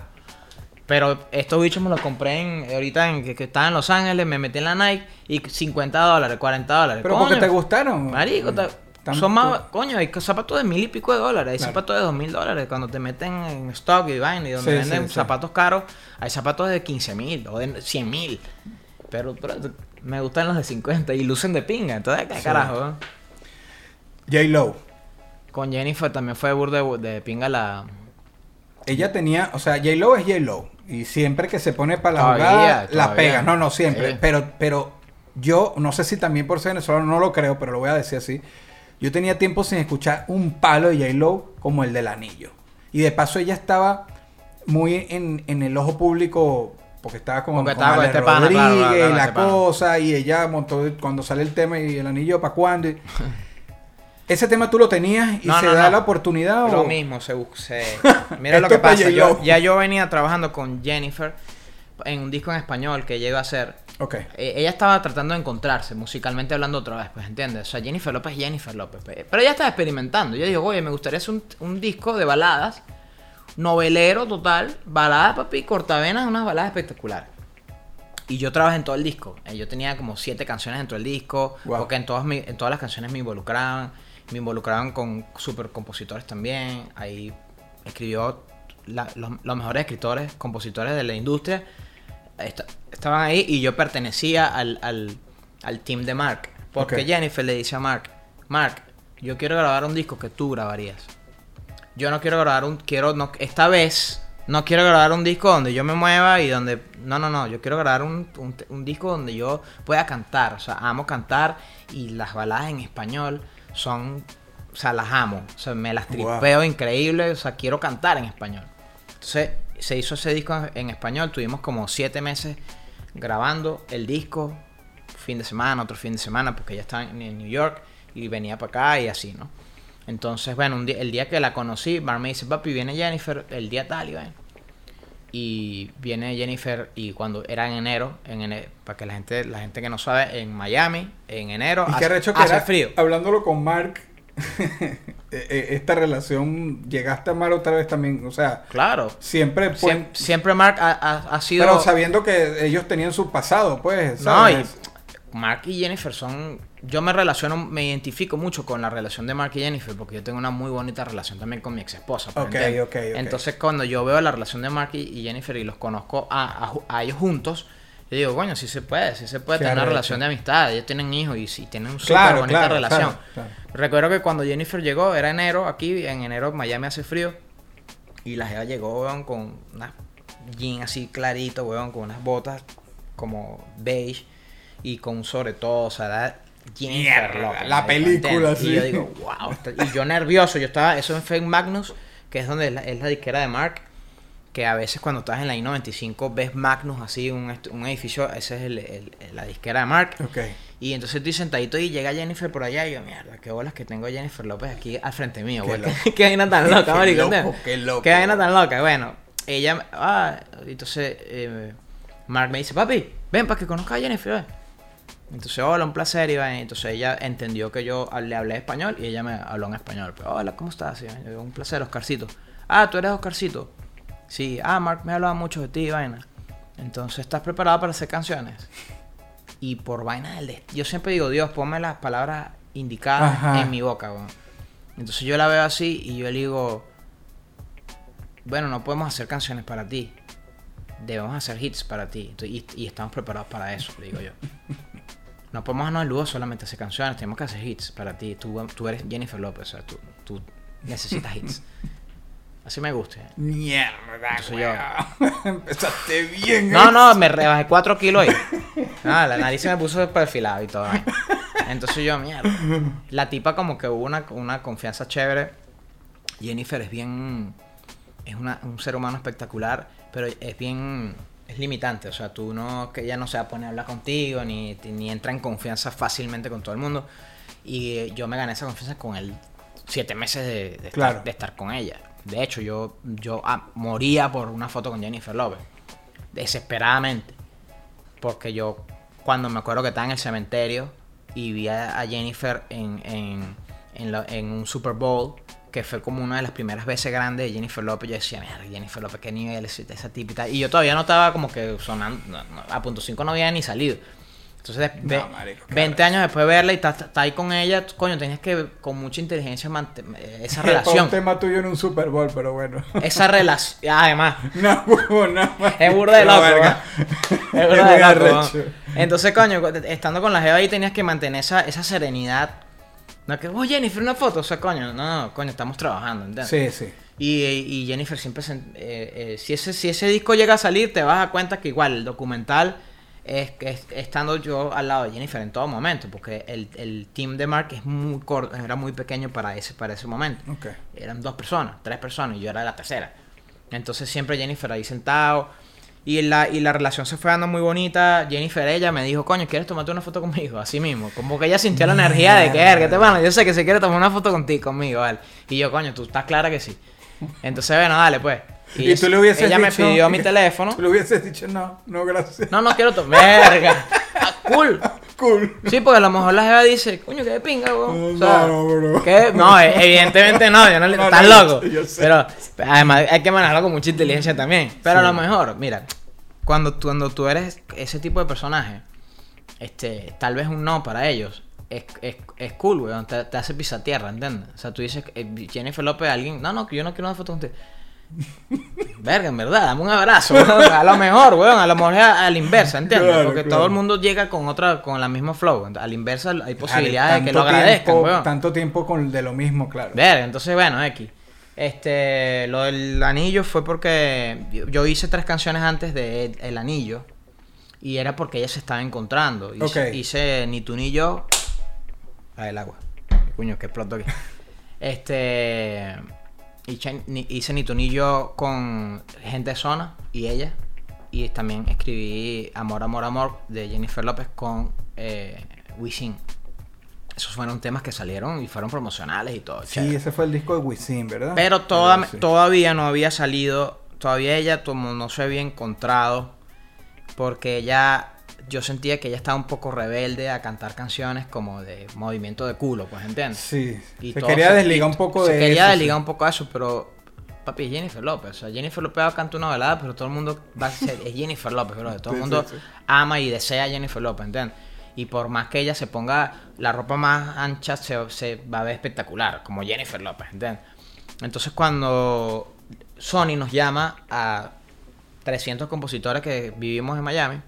Pero estos bichos me los compré en, ahorita en, que, que estaba en Los Ángeles, me metí en la Nike y 50 dólares, 40 dólares. Pero porque Coño, te gustaron. Marico, te- Tanto- son más, coño, hay zapatos de mil y pico de dólares, hay Claro. zapatos de dos mil dólares cuando te meten en stock y vaina y donde Sí, venden sí, sí. zapatos caros, hay zapatos de 15 mil o de 100 mil. Pero, pero me gustan los de 50 y lucen de pinga, entonces qué carajo. eh? J-Lo. Con Jennifer también fue de, de pinga la Ella tenía, o sea, J-Lo es J-Lo. Y siempre que se pone para la Todavía, jugada, la todavía. pega. No, no, siempre. Pero, pero yo, no sé si también por ser venezolano, no lo creo, pero lo voy a decir así. Yo tenía tiempo sin escuchar un palo de J-Lo como el del anillo. Y de paso ella estaba muy en, en el ojo público porque estaba como Porque con estaba con este pana, claro, Rodríguez claro, claro, y la este pana. cosa. Y ella montó cuando sale el tema y el anillo para cuándo. y- Ese tema tú lo tenías y No, se no, da no. la oportunidad. Lo o- mismo, se, se- Mira lo que pasa. Yo, ya yo venía trabajando con Jennifer en un disco en español que ella iba a hacer. Ok. Eh, ella estaba tratando de encontrarse, musicalmente hablando otra vez, pues, ¿entiendes? O sea, Jennifer López, Jennifer López. Pero ella estaba experimentando. Yo digo, oye, me gustaría hacer un, un disco de baladas, novelero total, baladas, papi, cortavenas, unas baladas espectaculares. Y yo trabajé en todo el disco. Eh, Yo tenía como siete canciones dentro del disco, Wow. porque en todas, mi- en todas las canciones me involucraban. Me involucraban con super compositores también. Ahí escribió la- los, los mejores escritores, compositores de la industria. Esta- estaban ahí y yo pertenecía al, al, al team de Mark. Porque. Jennifer le dice a Mark, Mark, yo quiero grabar un disco que tú grabarías. Yo no quiero grabar un, quiero, no, esta vez, no quiero grabar un disco donde yo me mueva y donde, no, no, no, yo quiero grabar un, un- un disco donde yo pueda cantar, o sea, amo cantar y las baladas en español son, o sea, las amo, o sea, me las Wow. tripeo increíble, o sea, quiero cantar en español. Entonces, se hizo ese disco en, español, tuvimos como siete meses grabando el disco, fin de semana, otro fin de semana, porque ella estaba en, New York y venía para acá y así, ¿no? Entonces, bueno, un día- el día que la conocí, Bar me dice, papi, viene Jennifer el día tal y ven. Y viene Jennifer y cuando era en enero, en enero, para que la gente, la gente que no sabe, en Miami, en enero, Y hace, que hace era, frío. hablándolo con Mark, esta relación, llegaste a Mark otra vez también, o sea, Claro. siempre, pues, Siem- siempre Mark ha, ha- ha sido... pero sabiendo que ellos tenían su pasado, pues, No, y ¿sabes? Mark y Jennifer son yo me relaciono, me identifico mucho con la relación de Mark y Jennifer, porque yo tengo una muy bonita relación también con mi ex esposa. Ok, ok, ok. Entonces, cuando yo veo la relación de Mark y Jennifer y los conozco a, a ellos juntos, yo digo, coño, sí se puede, sí se puede tener una relación de amistad. Ellos tienen hijos y sí tienen una Claro, bonita claro, relación. claro. Recuerdo que cuando Jennifer llegó, era enero, aquí en enero Miami hace frío, y la jeva llegó, weón, con unas jeans así clarito, weón, con unas botas como beige y con sobre todo, o sea, era Jennifer Lopez, la película, sí. Y yo digo, wow, y yo nervioso, yo estaba, eso en Magnus, que es donde es la, es la disquera de Mark, que a veces cuando estás en la I-95 ves Magnus así, un, un edificio, ese es el- el- la disquera de Mark. Ok. Y entonces estoy sentadito y llega Jennifer por allá y yo, mierda, qué bolas que tengo a Jennifer López aquí al frente mío, güey. Qué vaina tan loca, Qué marico. qué loco. Qué vaina tan loca. Bueno, ella, ah, entonces eh, Mark me dice, papi, ven para que conozca a Jennifer. ven". Entonces, hola, un placer, y vaina. Entonces ella entendió que yo le hablé español y ella me habló en español. Pero, hola, ¿cómo estás? Y yo, un placer, Oscarcito. Ah, tú eres Oscarcito. Sí, ah, Mark me hablaba mucho de ti, vaina. Entonces, ¿estás preparado para hacer canciones? Y por vaina del destino. Yo siempre digo, Dios, ponme las palabras indicadas Ajá. en mi boca, weón. Entonces yo la veo así y yo le digo, bueno, no podemos hacer canciones para ti. Debemos hacer hits para ti. Entonces, Y, y estamos preparados para eso, le digo yo. No podemos darnos el lujo solamente hacer canciones, tenemos que hacer hits para ti. Tú, tú eres Jennifer López, o sea, tú, tú necesitas hits. Así me gusta. Mierda, weón. Empezaste bien. No, no, me rebajé 4 kilos ahí. Ah, la nariz se me puso perfilado y todo. ahí. Entonces yo, mierda. La tipa como que hubo una, una confianza chévere. Jennifer es bien... Es una- un ser humano espectacular, pero es bien... Es limitante, o sea, tú no... Que ella no se va a poner a hablar contigo, ni, ni entra en confianza fácilmente con todo el mundo. Y eh, yo me gané esa confianza con él siete meses de, de estar- de estar con ella. De hecho, yo, yo ah, moría por una foto con Jennifer Lopez desesperadamente. Porque yo, cuando me acuerdo que estaba en el cementerio y vi a, Jennifer en, en, en, en un Super Bowl, que fue como una de las primeras veces grandes de Jennifer López, yo decía, mira, Jennifer López, qué nivel es esa tal. Y yo todavía no estaba como que sonando, no, no, a punto 5 no había ni salido. Entonces, No, ve- marico, qué 20 años después de verla y estás ahí con ella, coño, tenías que con mucha inteligencia mantener esa Fue relación. un tema tuyo en un Super Bowl, pero bueno. Esa relación, además, No, no. es burda de loco. Es burda de loco. Entonces, coño, estando con la jeva ahí tenías que mantener esa, esa serenidad. No que, oh, Jennifer, una foto. O sea, coño, no, no, coño, estamos trabajando, ¿entiendes? Sí, sí. Y, y Jennifer siempre, se- eh, eh, si, ese, si ese disco llega a salir, te vas a dar cuenta que igual el documental es, que es- estando yo al lado de Jennifer en todo momento, porque el, el team de Mark es muy corto, era muy pequeño para ese, para ese momento. Eran dos personas, tres personas, y yo era la tercera. Entonces siempre Jennifer ahí sentado. Y la, y la relación se fue dando muy bonita. Jennifer, ella me dijo, coño, ¿quieres tomarte una foto conmigo? Así mismo. Como que ella sintió la energía de que, ¿qué te van? Yo sé que se quiere tomar una foto contigo, conmigo, ¿vale? Y yo, coño, tú estás clara que sí. Entonces, bueno, dale, pues. Y tú le hubieses Ella me dicho- pidió mi teléfono. Tú le hubieses dicho, no, no, gracias. No, no quiero tomar. Verga. Ah, cool. Cool. Sí, porque a lo mejor la jeva dice, coño, qué de pinga, weón. O No, sea, no, bro. ¿qué? No, e- evidentemente no, yo no le... No, estás no, loco. yo sé. Pero además hay que manejarlo con mucha inteligencia también. Pero a lo mejor, mira, cuando, tú- cuando tú eres ese tipo de personaje, este, tal vez un no para ellos. Es, es, es cool, weón. Te, te hace pisar tierra, ¿entiendes? O sea, tú dices, eh, Jennifer López, alguien, no, no, que yo no quiero una foto contigo. Verga, en verdad, dame un abrazo, weón. A lo mejor, weón, a lo mejor es a, a la inversa, ¿entiendes? Claro, Porque claro. todo el mundo llega con otra, con la misma flow. A la inversa hay posibilidades de que lo agradezcan, tiempo- weón. Tanto tiempo con de lo mismo, claro. Verga, entonces bueno, X. Este, lo del anillo fue porque yo, hice tres canciones antes de El, El Anillo y era porque ella se estaba encontrando. Hice, hice Ni tú ni yo. Ah, el agua. Coño, que exploto aquí. Este. Hice ni, hice ni tú ni yo con gente de zona y ella. Y también escribí Amor, Amor, Amor de Jennifer López con eh, Wisin. Esos fueron temas que salieron y fueron promocionales y todo. Sí, chévere. ese fue el disco de Wisin, ¿verdad? Pero toda- Sí. todavía no había salido, todavía ella como no se había encontrado, porque ella, yo sentía que ella estaba un poco rebelde a cantar canciones como de movimiento de culo, pues entiendes. Sí. Y se quería se- desligar un poco se de quería eso, desligar sí. un poco de eso, pero papi, es Jennifer López. O sea, Jennifer López canta una balada, pero todo el mundo va a ser, es Jennifer López, bro. Todo el mundo sí, sí. ama y desea a Jennifer López, ¿entiendes? Y por más que ella se ponga la ropa más ancha, se, se va a ver espectacular, como Jennifer López, ¿entiendes? Entonces cuando Sony nos llama a 300 compositores que vivimos en Miami,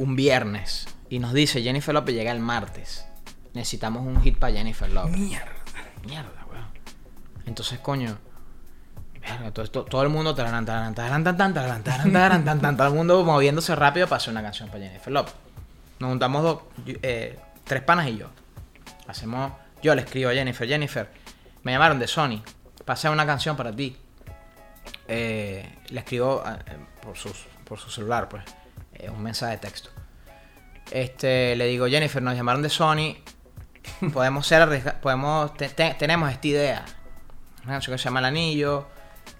un viernes, y nos dice Jennifer López llega el martes. Necesitamos un hit para Jennifer López. Mierda. Mierda, weón. Entonces, coño. verga, todo, esto- todo el mundo. tararán, tan, tan, todo el mundo moviéndose rápido para hacer una canción para Jennifer López. Nos juntamos dos, eh, tres panas y yo. Hacemos. Yo le escribo a Jennifer, Jennifer. Me llamaron de Sony. Pasé una canción para ti. Eh, le escribo eh, por, sus- por su celular, pues. Eh, un mensaje de texto. Este, le digo, Jennifer, nos llamaron de Sony. Podemos ser arriesga- podemos te- te- tenemos esta idea. Una canción que se llama El Anillo.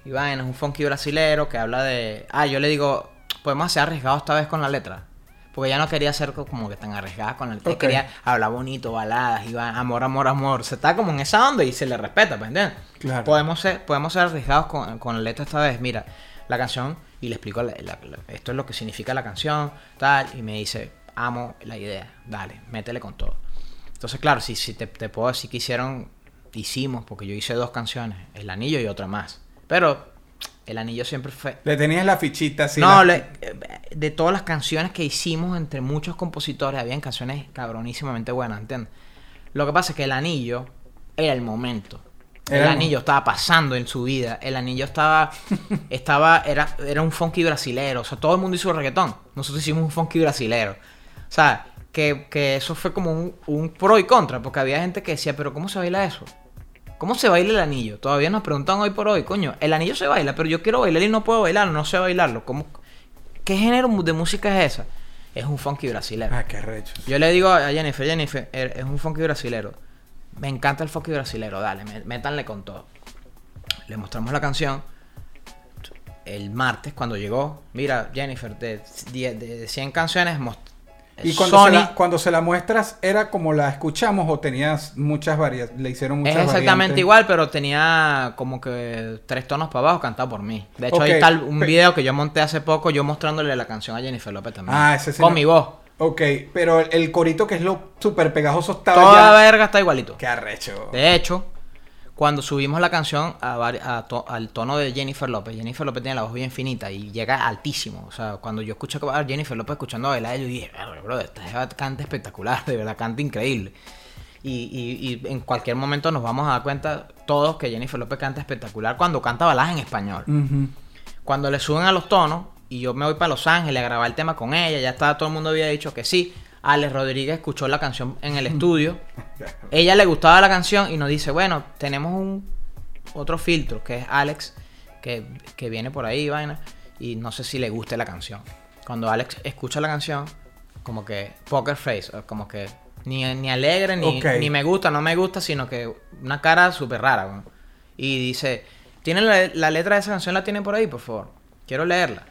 Y vaina, es un funky brasilero que habla de. Ah, yo le digo, podemos ser arriesgados esta vez con la letra. Porque ya no quería ser co- como que tan arriesgada con la letra. Ok. Quería hablar bonito, baladas, iba amor, amor, amor. Se está como en esa onda y se le respeta, ¿me entiendes? Claro. Podemos ser, podemos ser arriesgados con, con la letra esta vez. Mira, la canción, y le explico la- la- la- esto es lo que significa la canción, tal, y me dice, amo la idea, dale, métele con todo. Entonces, claro, si, si te, te puedo decir que hicieron, hicimos, porque yo hice dos canciones, El Anillo y otra más. Pero El Anillo siempre fue... Le tenías la fichita así. no, la- le- de todas las canciones que hicimos entre muchos compositores, habían canciones cabronísimamente buenas, ¿entiendes? Lo que pasa es que El Anillo era el momento. El Era anillo estaba pasando en su vida. El anillo estaba. estaba era, era un funky brasilero. O sea, todo el mundo hizo reggaetón. Nosotros hicimos un funky brasilero. O sea, que, que eso fue como un, un pro y contra. Porque había gente que decía, pero ¿cómo se baila eso? ¿Cómo se baila el anillo? Todavía nos preguntan hoy por hoy, coño. El anillo se baila, pero yo quiero bailar y no puedo bailarlo, no sé bailarlo. ¿Cómo, ¿Qué género de música es esa? Es un funky brasilero. Ah, qué arrecho. Yo le digo a Jennifer, Jennifer, er- es un funky brasilero. Me encanta el funky brasilero, dale, mé- métanle con todo. Le mostramos la canción. El martes, cuando llegó, mira, Jennifer, de, die- de 100 canciones, Y cuando se, la, cuando se la muestras, ¿era como la escuchamos o tenías muchas varias? Le hicieron es muchas exactamente variantes? igual, pero tenía como que tres tonos para abajo cantado por mí. De hecho, Ok, ahí está un video que yo monté hace poco, yo mostrándole la canción a Jennifer López también. Ah, ese sí Con no- mi voz. Ok, pero el, corito que es lo súper pegajoso estaba Toda ya... verga está igualito. Qué arrecho. De hecho, cuando subimos la canción a a to- al tono de Jennifer López, Jennifer López tiene la voz bien finita y llega altísimo. O sea, cuando yo escucho a Jennifer López escuchando a bailar, yo dije, "Verga, bro, esta canta espectacular, de verdad, canta increíble. Y, y- y en cualquier momento nos vamos a dar cuenta todos que Jennifer López canta espectacular cuando canta baladas en español. Cuando le suben a los tonos y yo me voy para Los Ángeles a grabar el tema con ella, ya estaba todo el mundo había dicho que sí. Alex Rodríguez escuchó la canción en el estudio. Ella le gustaba la canción y nos dice, bueno, tenemos un otro filtro que es Alex, que, que viene por ahí, vaina, y no sé si le guste la canción. Cuando Alex escucha la canción, como que poker face, como que ni, ni alegre, ni, ni me gusta, no me gusta, sino que una cara súper rara. Y dice, ¿tiene la, la letra de esa canción la tiene por ahí, por favor? Quiero leerla.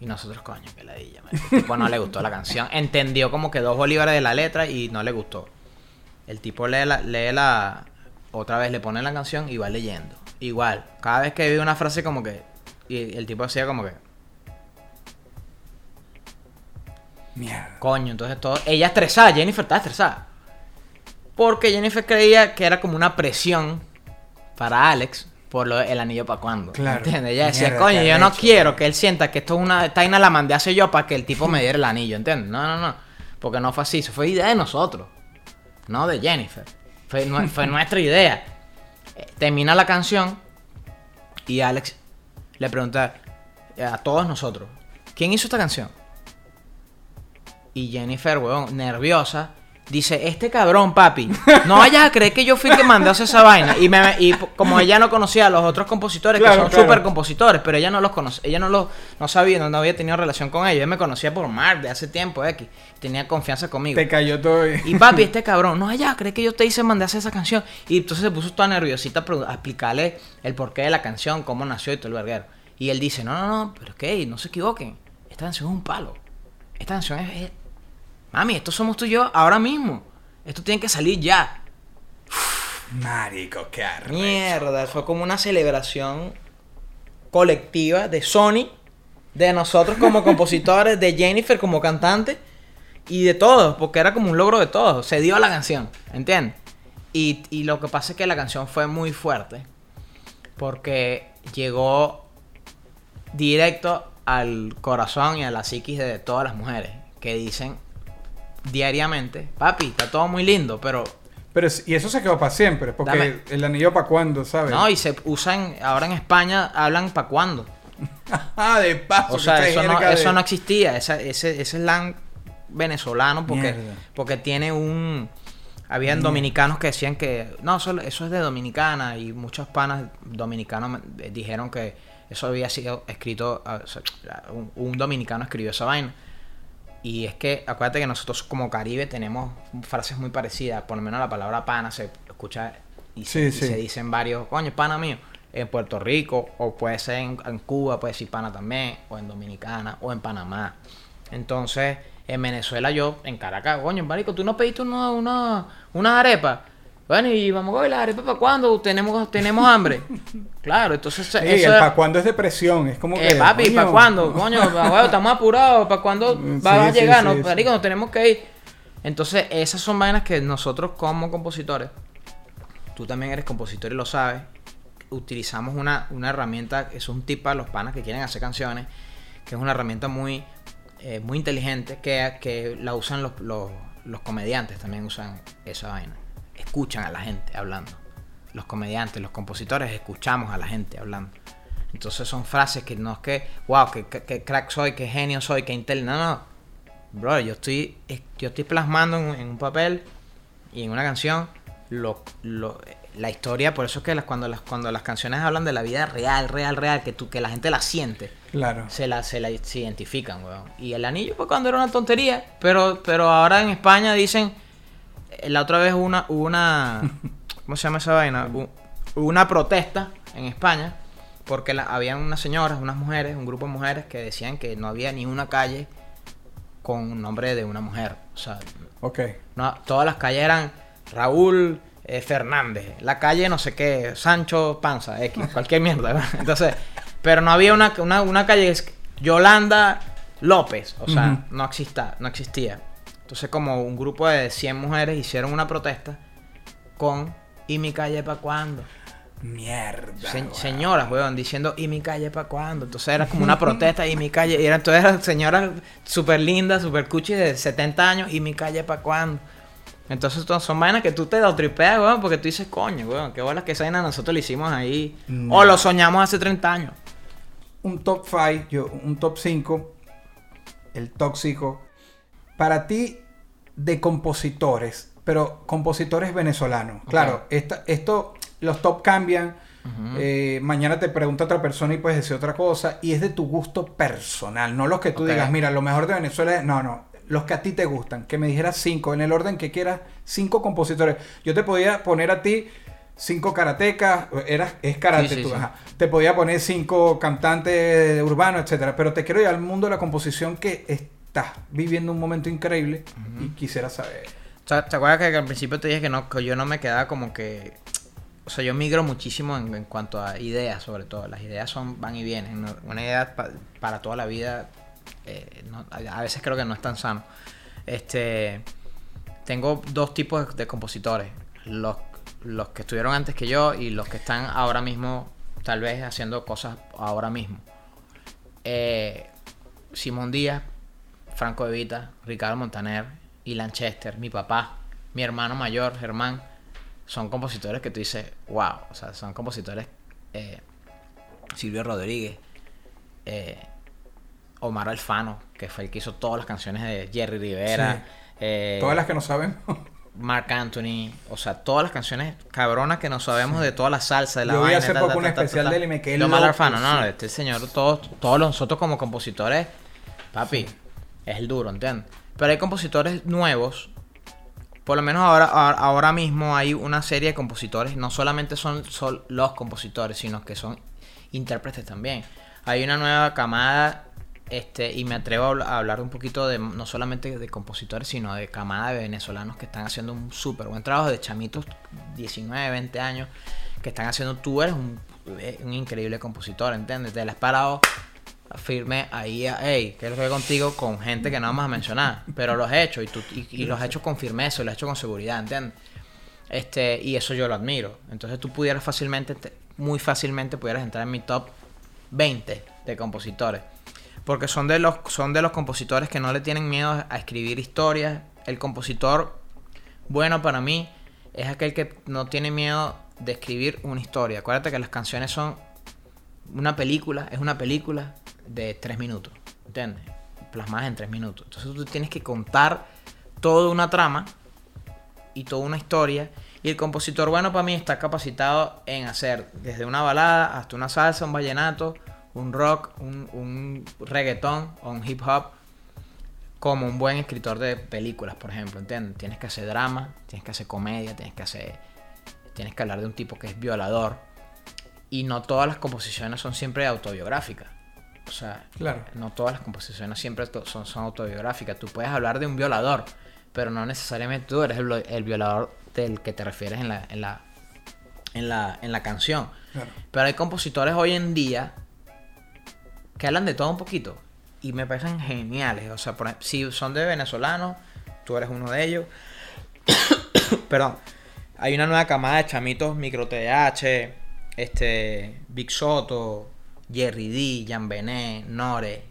Y nosotros, coño, que la dilla, El tipo no le gustó la canción. Entendió como que dos bolívares de la letra y no le gustó. El tipo lee la, lee la. Otra vez le pone la canción y va leyendo. Igual. Cada vez que ve una frase como que. Y el tipo hacía como que. Mierda. Coño, entonces todo. Ella estresada, Jennifer estaba estresada. Porque Jennifer creía que era como una presión para Alex por lo el anillo para cuando. Claro. ¿Entiendes? Ella decía, Mierda, coño, yo no quiero que él sienta que esto es una taina la mandé hace yo para que el tipo me diera el anillo, ¿entiendes? No, no, no. Porque no fue así, eso fue idea de nosotros. No de Jennifer. Fue, fue nuestra idea. Eh, Termina la canción y Alex le pregunta a todos nosotros, ¿quién hizo esta canción? Y Jennifer, weón, nerviosa, dice, este cabrón, papi, no vayas a creer que yo fui el que hacer esa vaina. Y, me, y como ella no conocía a los otros compositores, Claro, que son claro. súper compositores, pero ella no los conoce, ella no los no sabía, no, no había tenido relación con ellos. Ella me conocía por Mark de hace tiempo, X. Tenía confianza conmigo. Te cayó todo. y- Y papi, este cabrón, no vayas a creer que yo te hice hacer esa canción. Y entonces se puso toda nerviosita a explicarle el porqué de la canción, cómo nació y todo el verguero. Y él dice, no, no, no, pero es que no se equivoquen. Esta canción es un palo. Esta canción es... es- Mami, esto somos tú y yo ahora mismo. Esto tiene que salir ya. Marico, qué arrecho. Mierda, fue como una celebración colectiva de Sony, de nosotros como compositores, de Jennifer como cantante. y de todos, porque era como un logro de todos. Se dio la canción, ¿entiendes? Y, y lo que pasa es que la canción fue muy fuerte, porque llegó directo al corazón y a la psiquis de todas las mujeres, que dicen diariamente, papi, está todo muy lindo, pero Pero, y eso se quedó para siempre, porque Dame. el anillo para cuándo, ¿sabes? no, y se usan, ahora en España hablan para cuándo. ah, de paso. O sea, eso no, de- eso no existía. Esa- ese, ese slang venezolano porque, Mierda. porque tiene un... Habían dominicanos que decían que... No, eso, eso es de Dominicana. Y muchos panas dominicanos dijeron que eso había sido escrito... o sea, un, un dominicano escribió esa vaina. Y es que, acuérdate que nosotros como Caribe tenemos frases muy parecidas. Por lo menos la palabra pana se escucha y, se, Sí, y sí. se dicen varios, coño, pana mío. En Puerto Rico, o puede ser en, en Cuba, puede decir pana también, o en Dominicana, o en Panamá. Entonces, en Venezuela yo, en Caracas, coño, marico, tú no pediste una, una, unas arepas. Bueno, y vamos a arepas para cuándo, tenemos, tenemos hambre. claro, entonces Sí, eso para cuándo es depresión, es como que... eh, papi, ¿para cuándo? Coño, abuelo, estamos apurados. ¿Para cuándo Mm, vas a sí, sí, llegar? sí, no, sí. marico, nos tenemos que ir. Entonces, esas son vainas que nosotros como compositores, tú también eres compositor y lo sabes, utilizamos una, una herramienta, es un tip para los panas que quieren hacer canciones, que es una herramienta muy, eh, muy inteligente, que, que la usan los, los, los comediantes, también usan esa vaina. Escuchan a la gente hablando. Los comediantes, los compositores, escuchamos a la gente hablando. Entonces son frases que no es que, wow, que, que- que crack soy, que genio soy, que intel. No, no. Bro, yo estoy, es- yo estoy plasmando en, un- en un papel y en una canción lo, lo- la historia. Por eso es que las, cuando, las, cuando las canciones hablan de la vida real, real, real, que, tú, que la gente la siente, Claro. se la, se la se identifican, weón. Y el anillo fue cuando era una tontería, pero, pero ahora en España dicen, la otra vez una, hubo una, ¿cómo se llama esa vaina? Hubo una protesta en España porque la, habían unas señoras, unas mujeres, un grupo de mujeres que decían que no había ni una calle con un nombre de una mujer. O sea, Ok. no, todas las calles eran Raúl eh, Fernández, la calle no sé qué, Sancho Panza, X, cualquier mierda. Entonces, pero no había una, una, una calle Yolanda López, o sea, no, exista, no existía. Entonces, como un grupo de 100 mujeres hicieron una protesta con ¿Y mi calle para cuándo? Mierda. Se- weón. señoras, weón, diciendo ¿Y mi calle para cuándo? Entonces era como una protesta ¿Y mi calle? Y eran todas señoras súper lindas, súper cuchi de 70 años ¿Y mi calle para cuándo? Entonces to- son vainas que tú te tripeas, weón, porque tú dices, coño, weón, qué bolas que esa vaina nosotros lo hicimos ahí. No. O lo soñamos hace 30 años. un top 5, yo, un top 5, el tóxico, para ti de compositores, pero compositores venezolanos. Claro, esta- esto, los top cambian. eh, mañana te pregunta otra persona y puedes decir otra cosa. Y es de tu gusto personal, no los que tú digas, mira, lo mejor de Venezuela es. No, no. Los que a ti te gustan. Que me dijeras cinco, en el orden que quieras, cinco compositores. Yo te podía poner a ti cinco karatecas, eras, es karate Sí, sí, tú, sí. ajá. Te podía poner cinco cantantes urbanos, etcétera. Pero te quiero llevar al mundo de la composición que estás viviendo un momento increíble y quisiera saber. O sea, ¿te acuerdas que al principio te dije que, no, que yo no me quedaba como que... O sea, yo migro muchísimo en, en cuanto a ideas, sobre todo. Las ideas son van y vienen. Una idea pa- para toda la vida, eh, no- a a veces creo que no es tan sano. Este, tengo dos tipos de, de compositores. Los, los que estuvieron antes que yo y los que están ahora mismo, tal vez haciendo cosas ahora mismo. Eh, Simón Díaz, Franco De Vita, Ricardo Montaner y Lanchester, mi papá, mi hermano mayor, Germán, son compositores que tú dices, wow, o sea, son compositores, eh, Silvio Rodríguez, eh, Omar Alfano, que fue el que hizo todas las canciones de Jerry Rivera, Sí. eh, Todas las que no sabemos. Mark Anthony, o sea, todas las canciones cabronas que no sabemos de toda la salsa, de la Yo vaina, hace ta, poco ta, un especial de él y me quedé Omar Alfano, no, este señor, todos, todos nosotros como compositores, papi, es el duro, ¿entiendes? Pero hay compositores nuevos, por lo menos ahora, ahora, mismo hay una serie de compositores, no solamente son, son los compositores, sino que son intérpretes también. Hay una nueva camada, este, y me atrevo a habl- a hablar un poquito de no solamente de compositores, sino de camada de venezolanos que están haciendo un súper buen trabajo, de chamitos 19, 20 años, que están haciendo, tú eres un, un increíble compositor, ¿entiendes? Te la has parado firme ahí a, hey, ¿qué es lo que hay contigo? Con gente que no vamos a mencionar, pero los he hecho y, tú, y, los has hecho con firmeza, y los has hecho con seguridad, ¿entiendes? Este, y eso yo lo admiro. Entonces tú pudieras fácilmente, te- muy fácilmente pudieras entrar en mi top 20 de compositores. Porque son de los, son de los compositores que no le tienen miedo a escribir historias. El compositor bueno para mí es aquel que no tiene miedo de escribir una historia. Acuérdate que las canciones son una película, es una película de tres minutos, ¿entiendes? Plasmadas en tres minutos. Entonces tú tienes que contar toda una trama y toda una historia. Y el compositor bueno para mí está capacitado en hacer desde una balada hasta una salsa, un vallenato, un rock, un, un reggaetón o un hip hop como un buen escritor de películas, por ejemplo, ¿entiendes? Tienes que hacer drama, tienes que hacer comedia, tienes que hacer tienes que hablar de un tipo que es violador y no todas las composiciones son siempre autobiográficas. O sea, Claro. no todas las composiciones siempre son, son autobiográficas. Tú puedes hablar de un violador, pero no necesariamente tú eres el, el violador del que te refieres en la, en la, en la, en la canción. Claro. Pero hay compositores hoy en día que hablan de todo un poquito y me parecen geniales. O sea, por si son de venezolanos, tú eres uno de ellos. Perdón. Hay una nueva camada de chamitos micro TH, este, Big Soto, Jerry D, Jan Benet, Nore,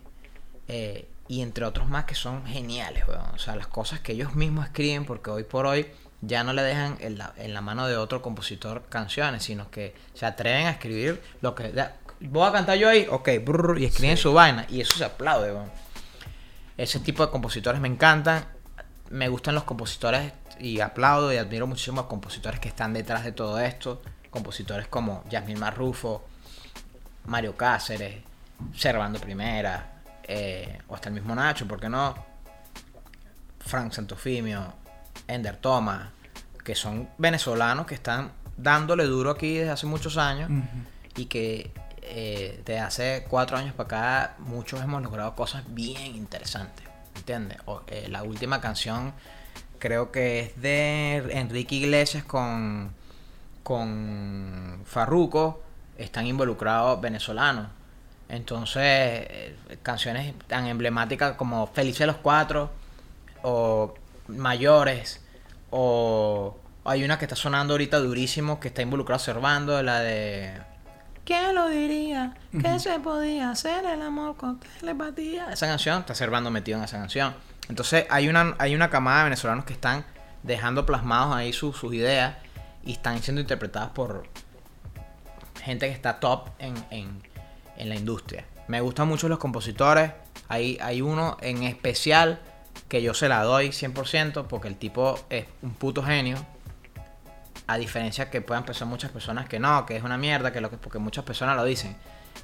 eh, y entre otros más que son geniales, weón. O sea, las cosas que ellos mismos escriben, porque hoy por hoy ya no le dejan en la, en la mano de otro compositor canciones, sino que se atreven a escribir lo que... ya, ¿Voy a cantar yo ahí? Ok, brrr, y escriben su vaina, y eso se aplaude, weón. Ese tipo de compositores me encantan. Me gustan los compositores y aplaudo y admiro muchísimo a compositores que están detrás de todo esto. Compositores como Yasmín Marrufo, Mario Cáceres, Servando Primera, eh, o hasta el mismo Nacho, ¿por qué no? Frank Santofimio, Ender Thomas, que son venezolanos que están dándole duro aquí desde hace muchos años y que eh, desde hace cuatro años para acá muchos hemos logrado cosas bien interesantes, ¿entiendes? O, eh, la última canción creo que es de Enrique Iglesias con, con Farruko, están involucrados venezolanos. Entonces, eh, canciones tan emblemáticas como Felices los Cuatro, o Mayores, o hay una que está sonando ahorita durísimo, que está involucrado Servando, la de... ¿Quién lo diría? Que se podía hacer el amor con telepatía. Esa canción, está Servando metido en esa canción. Entonces, hay una, hay una camada de venezolanos que están dejando plasmados ahí sus- sus ideas y están siendo interpretadas por gente que está top en, en- en la industria. Me gustan mucho los compositores. Hay, hay uno en especial que yo se la doy 100% porque el tipo es un puto genio. A diferencia que puedan pensar muchas personas que no, que es una mierda, que lo que porque muchas personas lo dicen.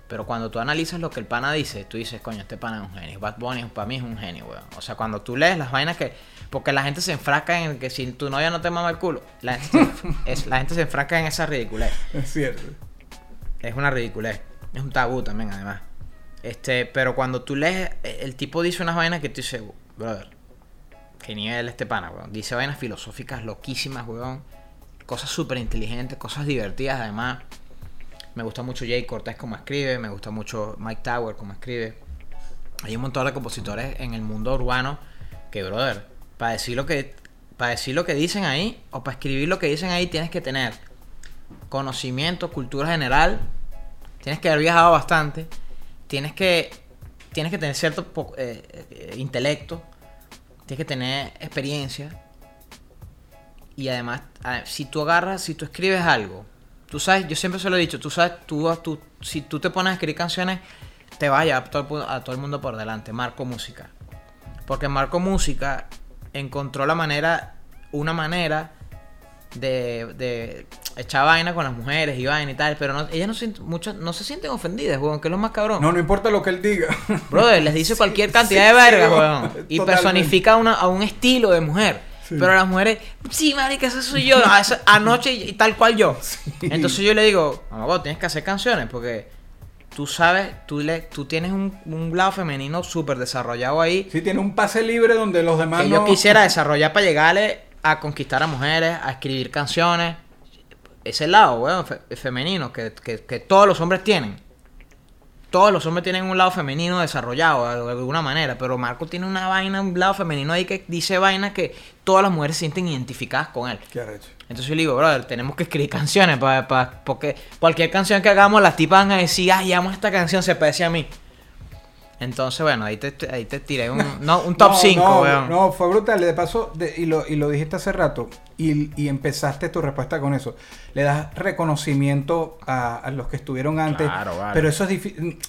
Pero cuando tú analizas lo que el pana dice, tú dices, coño, este pana es un genio. Bad Bunny para mí es un genio, weón. O sea, cuando tú lees las vainas que... Porque la gente se enfrasca en que si tu novia no te mama el culo, la gente, se- es, la gente se enfrasca en esa ridiculez. Es cierto. Es una ridiculez. Es un tabú también, además. Este, pero cuando tú lees, eh, el tipo dice unas vainas que tú dices, brother, qué nivel este pana, weón. Dice vainas filosóficas loquísimas, weón. Cosas súper inteligentes, cosas divertidas, además. Me gusta mucho Jay Cortés como escribe, me gusta mucho Mike Tower como escribe. Hay un montón de compositores en el mundo urbano que, brother, para decir lo que, para decir lo que dicen ahí, o para escribir lo que dicen ahí, tienes que tener conocimiento, cultura general, tienes que haber viajado bastante, tienes que, tienes que tener cierto eh, eh, intelecto, tienes que tener experiencia. Y además, si tú agarras, si tú escribes algo, tú sabes, yo siempre se lo he dicho, tú sabes, tú, si tú te pones a escribir canciones, te vas a todo, a todo el mundo por delante, Marco Música. Porque Marco Música encontró la manera, una manera de, de echar vaina con las mujeres y vaina y tal, pero no, ellas no, se, muchas, no se sienten ofendidas, weón, que es lo más cabrón. No, no importa lo que él diga. Brother, les dice cualquier cantidad Sí, de verga, sí, weón. Y personifica una, a un estilo de mujer. Pero las mujeres, sí, marica, ese soy yo. a esa- anoche y, y tal cual yo. Entonces yo le digo, mamá, tienes que hacer canciones porque tú sabes, tú, le, tú tienes un, un lado femenino súper desarrollado ahí. Sí, tiene un pase libre donde los demás que no... yo quisiera desarrollar para llegarle a conquistar a mujeres, a escribir canciones. Ese lado, weón, fe- femenino que, que- que todos los hombres tienen. todos los hombres tienen un lado femenino desarrollado de alguna manera, pero Marco tiene una vaina, un lado femenino ahí que dice vainas que todas las mujeres se sienten identificadas con él. Qué arrecho. Entonces yo le digo, brother, tenemos que escribir canciones, pa, pa- porque cualquier canción que hagamos, las tipas van a decir, ay, amo esta canción, se parece a mí. Entonces, bueno, ahí te, ahí te tiré un, no, un top No, 5, no, weón. No, fue brutal. De paso, de- y, lo, y lo dijiste hace rato, y, y empezaste tu respuesta con eso. Le das reconocimiento a, a los que estuvieron antes. Claro, vale. Pero eso es difícil.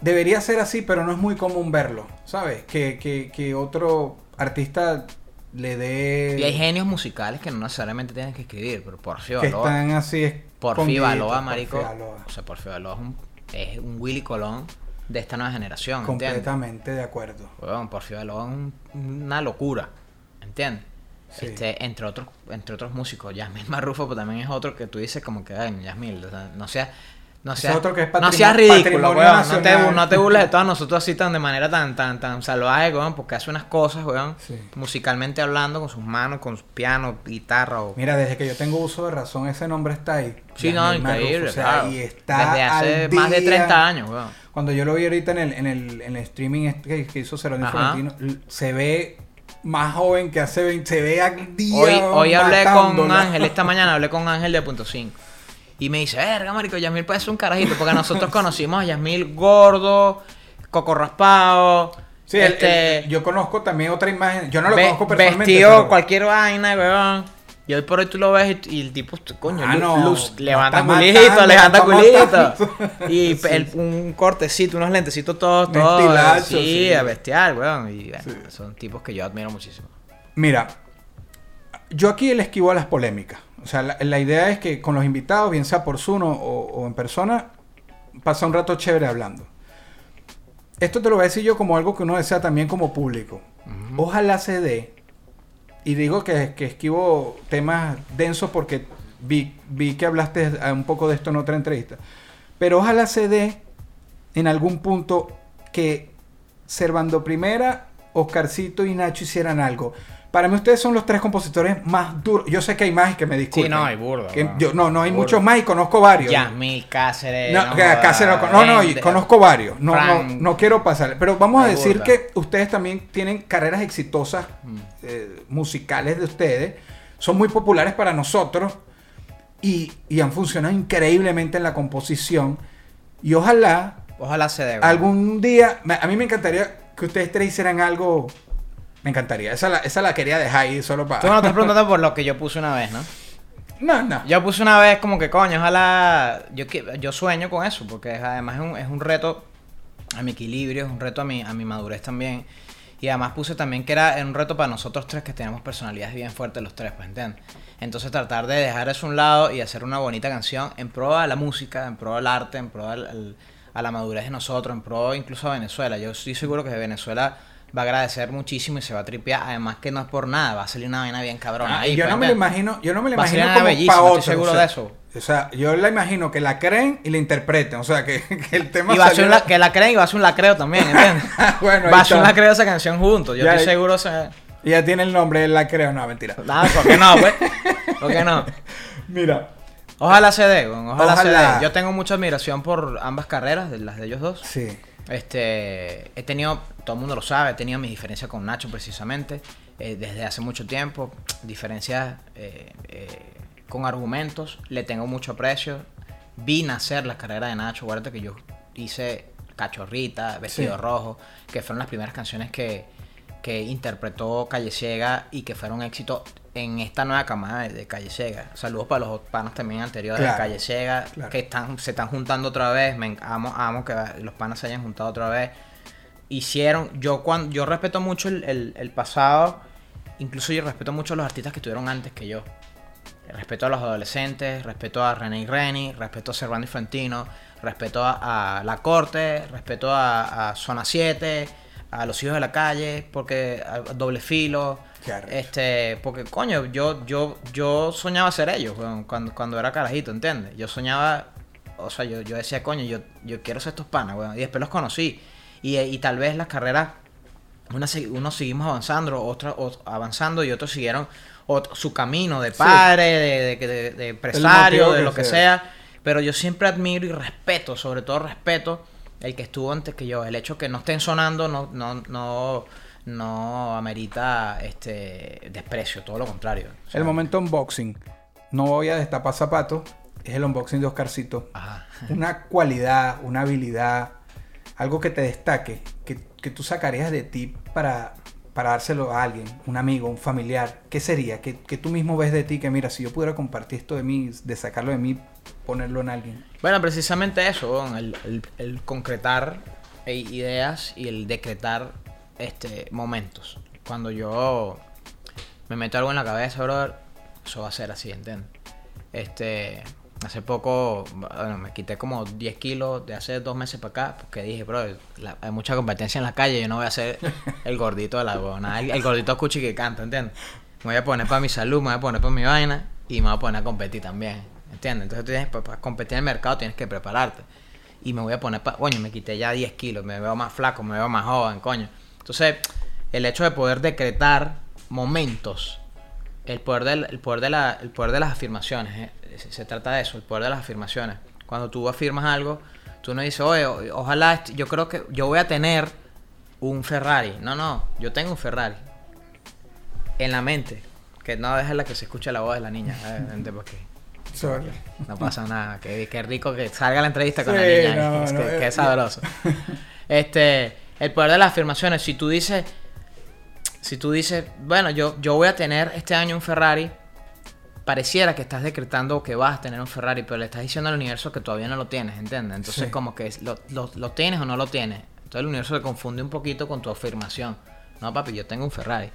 Debería ser así, pero no es muy común verlo, ¿sabes? Que, que, que otro artista le dé... Y hay genios musicales que no necesariamente tienen que escribir, pero Porfi que Baloa. están así Porfi Baloa, Porfi marico. Baloa. O sea, Porfi Baloa es un, es un Willy Colón de esta nueva generación, ¿entiendes? Completamente de acuerdo. Weón, Porfi Baloa es un- una locura, ¿entiendes? Sí. Este, entre otros, entre otros músicos, Yasmil Marrufo pues, también es otro que tú dices como que, ay, Yasmil, o sea, no seas, no seas, otro que es no seas ridículo, weón, no te, no te burles de todos nosotros así tan de manera tan, tan, tan salvaje, weón, porque hace unas cosas, weón, Sí. musicalmente hablando, con sus manos, con su piano, guitarra o... Mira, desde que yo tengo uso de razón, ese nombre está ahí. Sí, no, increíble, o sea, claro. y está Desde hace al más de día. 30 años, weón. Cuando yo lo vi ahorita en el, en el, en el streaming este que, hizo Cerón Ajá. Florentino, se ve más joven que hace 20, se ve al día. Hoy, hoy hablé con. Ángel, esta mañana hablé con Ángel de Punto 5. Y me dice, verga, marico, Yasmil puede ser un carajito, porque nosotros conocimos a Yasmil gordo, coco raspado, Sí, este, el- yo conozco también otra imagen. Yo no lo ve- conozco personalmente. vestido pero- cualquier vaina, weón. Y hoy por hoy tú lo ves y, y el tipo, coño, Ah, no, luz, levanta culito, matando, levanta culito. Y Sí, el- sí. un cortecito, unos lentecitos todos, todos. sí, sí. a bestial, weón. Y bueno, Sí. son tipos que yo admiro muchísimo. Mira, yo aquí le esquivo a las polémicas. O sea, la, la idea es que con los invitados, bien sea por Zoom o, o en persona, pasa un rato chévere hablando. Esto te lo voy a decir yo como algo que uno desea también como público. Ojalá se dé, y digo que, que esquivo temas densos porque vi, vi que hablaste un poco de esto en otra entrevista, pero ojalá se dé en algún punto que Servando Primera, Oscarcito y Nacho hicieran algo. Para mí ustedes son los tres compositores más duros. Yo sé que hay más y que me disculpen. no, hay burda, Que yo- no, no, hay muchos más y conozco varios. Yasmil Cáceres. No, joda, Cáceres no, no, no, y conozco varios. No, no, Frank. no quiero pasar. Pero vamos a decir burda. que ustedes también tienen carreras exitosas Mm. eh, musicales de ustedes. Son muy populares para nosotros y, y han funcionado increíblemente en la composición. Y ojalá Ojalá se dé. weón. algún día, a mí me encantaría que ustedes tres hicieran algo. Me encantaría. Esa la, esa la quería dejar ahí solo para. Tú no estás preguntando por lo que yo puse una vez, ¿no? No, no. Yo puse una vez como que, coño, ojalá... Yo, yo sueño con eso, porque es- además es un, es un reto a mi equilibrio, es un reto a mi, a mi madurez también. Y además puse también que era un reto para nosotros tres que tenemos personalidades bien fuertes los tres, pues, ¿entiendes? Entonces tratar de dejar eso a un lado y hacer una bonita canción en pro de la música, en pro del arte, en pro al- a la madurez de nosotros, en pro incluso a Venezuela. Yo estoy seguro que Venezuela va a agradecer muchísimo y se va a tripear. Además que no es por nada, va a salir una vaina bien cabrona. Ah, ahí, yo no me lo imagino, yo no me lo imagino como bellísima, pa' estoy otro, seguro o sea, de eso. O sea, yo la imagino que la creen y la interpreten. O sea, que, que el tema Y va a ser la- que la creen y va a ser un lacreo también, ¿entiendes? Bueno, va a ser un lacreo esa canción juntos. Yo Ya, estoy seguro. Se... Y ya tiene el nombre, la creo, no, mentira. Nada, ¿por qué no, pues? ¿Por qué no? Mira, Ojalá se dé, weón, ojalá, se Ojalá. dé. Yo tengo mucha admiración por ambas carreras, de las de ellos dos. sí. Este, he tenido, todo el mundo lo sabe, he tenido mis diferencias con Nacho precisamente, eh, desde hace mucho tiempo, diferencias eh, eh, con argumentos, le tengo mucho aprecio. Vi nacer la carrera de Nacho, acuérdate que yo hice Cachorrita, Vestido Sí. Rojo, que fueron las primeras canciones que, que interpretó Calle Ciega y que fueron éxito en esta nueva camada de, Calle Ciega. Saludos para los panos también anteriores Claro, de Calle Ciega, claro. que están, se están juntando otra vez. Me amo, amo que los panas se hayan juntado otra vez. Hicieron, yo cuando yo respeto mucho el, el- el pasado, incluso yo respeto mucho a los artistas que estuvieron antes que yo. Respeto a los adolescentes, respeto a René y Reni, respeto a Servando y Fantino, respeto a, a La Corte, respeto a, a Zona 7, a Los Hijos de la Calle, porque a, a Doble Filo, Este, porque coño, yo, yo, yo soñaba ser ellos cuando, cuando era carajito, ¿entiendes? Yo soñaba, o sea, yo, yo decía, coño, yo, yo quiero ser estos panas, weón, y después los conocí. Y, y tal vez las carreras unos seguimos avanzando, otros ot- avanzando y otros siguieron su camino de padre, de, de, de- de empresario, de lo que sea. sea. Pero yo siempre admiro y respeto, sobre todo respeto el que estuvo antes que yo. El hecho que no estén sonando no, no, no, no amerita este desprecio, todo lo contrario. O sea, El momento unboxing. No voy a destapar zapatos. Es el unboxing de Oscarcito. Ajá. Una cualidad, una habilidad, algo que te destaque, que, que tú sacarías de ti para, para dárselo a alguien, un amigo, un familiar. ¿Qué sería? Que, que tú mismo ves de ti que, mira, si yo pudiera compartir esto de mí, de sacarlo de mí, ponerlo en alguien. Bueno, precisamente eso, el, el- el concretar eh, ideas y el decretar este momentos. Cuando yo me meto algo en la cabeza, brother, eso va a ser así, ¿entiendes? Este, hace poco, bueno, me quité como 10 kilos de hace dos meses para acá, porque dije, bro, la- hay mucha competencia en la calle, yo no voy a ser el gordito de la huevona, el, el gordito cuchi que canta, ¿entiendes? Me voy a poner para mi salud, me voy a poner para mi vaina y me voy a poner a competir también, ¿entiendes? Entonces tienes, para, para competir en el mercado tienes que prepararte. Y me voy a poner, para, coño, me quité ya 10 kilos, me veo más flaco, me veo más joven, coño. Entonces, el hecho de poder decretar momentos el poder, del, el poder, de, la, el poder de las afirmaciones, ¿eh? se, trata de eso, el poder de las afirmaciones. Cuando tú afirmas algo, tú no dices, oye, o- ojalá, yo creo que yo voy a tener un Ferrari. No, no, yo tengo un Ferrari. En la mente. Que no dejes la que se escuche la voz de la niña. eh, aquí. No pasa nada. Qué, qué rico que salga la entrevista con la niña. no, es no, que, eh, qué sabroso. Este, el poder de las afirmaciones. Si tú dices, si tú dices, bueno, yo, yo voy a tener este año un Ferrari, pareciera que estás decretando que vas a tener un Ferrari, pero le estás diciendo al universo que todavía no lo tienes, ¿entiendes? Entonces, Sí. como que lo, lo- lo tienes o no lo tienes. Entonces, el universo se confunde un poquito con tu afirmación. No, papi, yo tengo un Ferrari.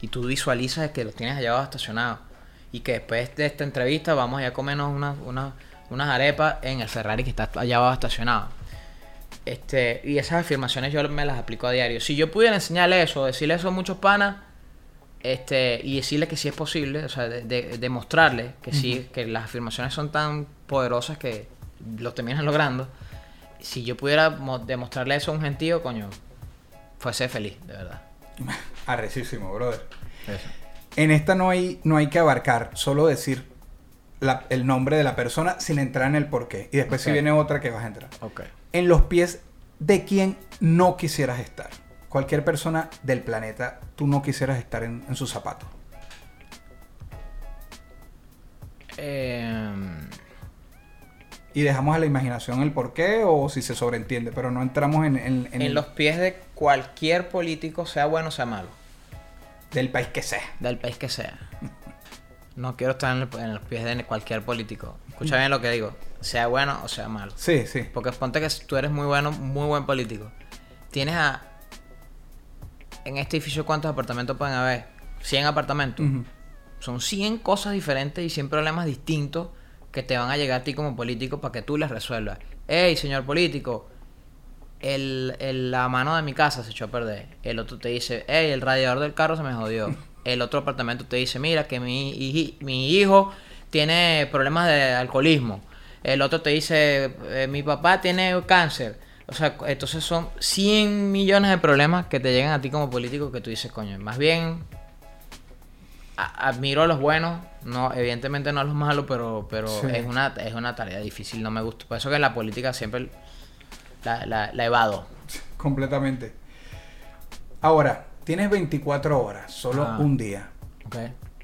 Y tú visualizas que lo tienes allá abajo estacionado. Y que después de esta entrevista vamos a comernos unas, unas, unas arepas en el Ferrari que está allá abajo estacionado. Este, y esas afirmaciones yo me las aplico a diario. Si yo pudiera enseñarle eso, decirle eso a muchos panas, este, y decirle que sí es posible, o sea, de- de- demostrarle que sí, que las afirmaciones son tan poderosas que lo terminan logrando. Si yo pudiera mo- demostrarle eso a un gentío, coño, fuese feliz, de verdad. Arrecísimo, brother. Eso. En esta no hay, no hay que abarcar, solo decir la- el nombre de la persona sin entrar en el porqué. Y después si viene otra que vas a entrar. Ok. En los pies de quien no quisieras estar. Cualquier persona del planeta, tú no quisieras estar en, en sus zapatos. Em, Y dejamos a la imaginación el porqué o si se sobreentiende, pero no entramos en, en- en los pies de cualquier político, sea bueno o sea malo. del país que sea. del país que sea. No quiero estar en, el- en los pies de cualquier político. Escucha bien lo que digo. Sea bueno o sea malo. Sí, sí. Porque ponte que tú eres muy bueno, muy buen político. Tienes a... En este edificio, ¿cuántos apartamentos pueden haber? 100 apartamentos. Son 100 cosas diferentes y 100 problemas distintos que te van a llegar a ti como político para que tú les resuelvas. Hey, señor político, el, el- la mano de mi casa se echó a perder. El otro te dice, hey, el radiador del carro se me jodió. El otro apartamento te dice, mira, que mi, mi hijo tiene problemas de alcoholismo. El otro te dice, "Eh, mi papá tiene cáncer. O sea, entonces son 100 millones de problemas que te llegan a ti como político que tú dices, coño, más bien admiro a los buenos, no, evidentemente no a los malos, pero, pero Sí. es una es una tarea difícil, no me gusta. Por eso que en la política siempre la, la, la evado. Completamente. Ahora, tienes 24 horas, solo Ah. un día,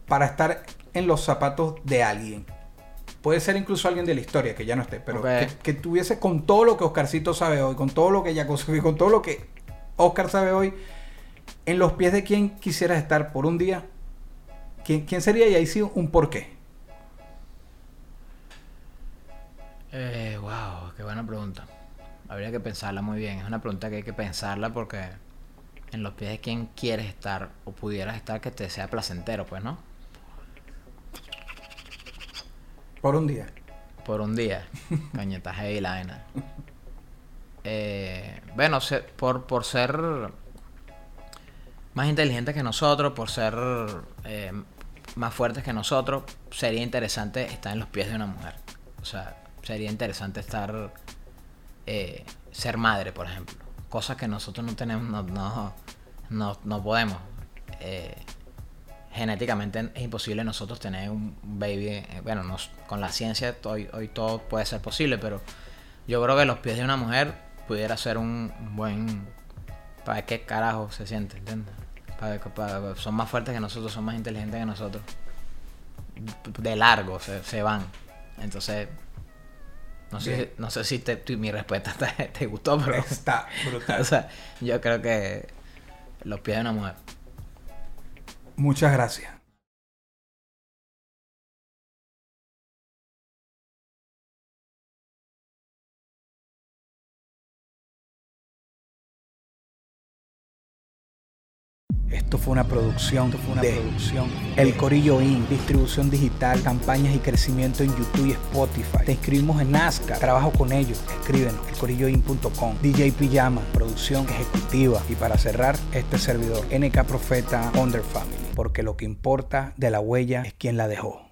para estar en los zapatos de alguien. Puede ser incluso alguien de la historia que ya no esté, pero que, que tuviese con todo lo que Oscarcito sabe hoy, con todo lo que Jaco sabe, con todo lo que Oscar sabe hoy, en los pies de quién quisieras estar por un día. ¿Quién, quién sería y ahí sí un porqué? Eh, wow, qué buena pregunta. Habría que pensarla muy bien. Es una pregunta que hay que pensarla porque en los pies de quién quieres estar o pudieras estar que te sea placentero, pues, ¿no? Por un día. Por un día. Cañeta heavy la vaina. Eh, bueno, se- por, por ser más inteligentes que nosotros, por ser eh, más fuertes que nosotros, sería interesante estar en los pies de una mujer. O sea, sería interesante estar. eh, ser madre, por ejemplo. Cosas que nosotros no tenemos, no, no, no, no podemos. Eh, genéticamente es imposible nosotros tener un baby. eh, Bueno, nos- con la ciencia hoy, hoy todo puede ser posible, pero yo creo que los pies de una mujer pudiera ser un, buen... Para ver qué carajo se siente, ¿entiendes? Para, ver- para- son más fuertes que nosotros, son más inteligentes que nosotros. De largo se, se van. Entonces, no sé, Bien. no sé si te- tu- mi respuesta te, te gustó, pero... Está brutal. o sea, yo creo que los pies de una mujer. Muchas gracias. Esto fue una producción, esto fue una producción. El Corillo Inc. distribución digital, campañas y crecimiento en YouTube y Spotify. Te inscribimos en Nazca, trabajo con ellos. Escríbenos, elcorilloin.com. DJ Pijama, producción ejecutiva. Y para cerrar, este servidor, NK Profeta Under Family. Porque lo que importa de la huella es quién la dejó.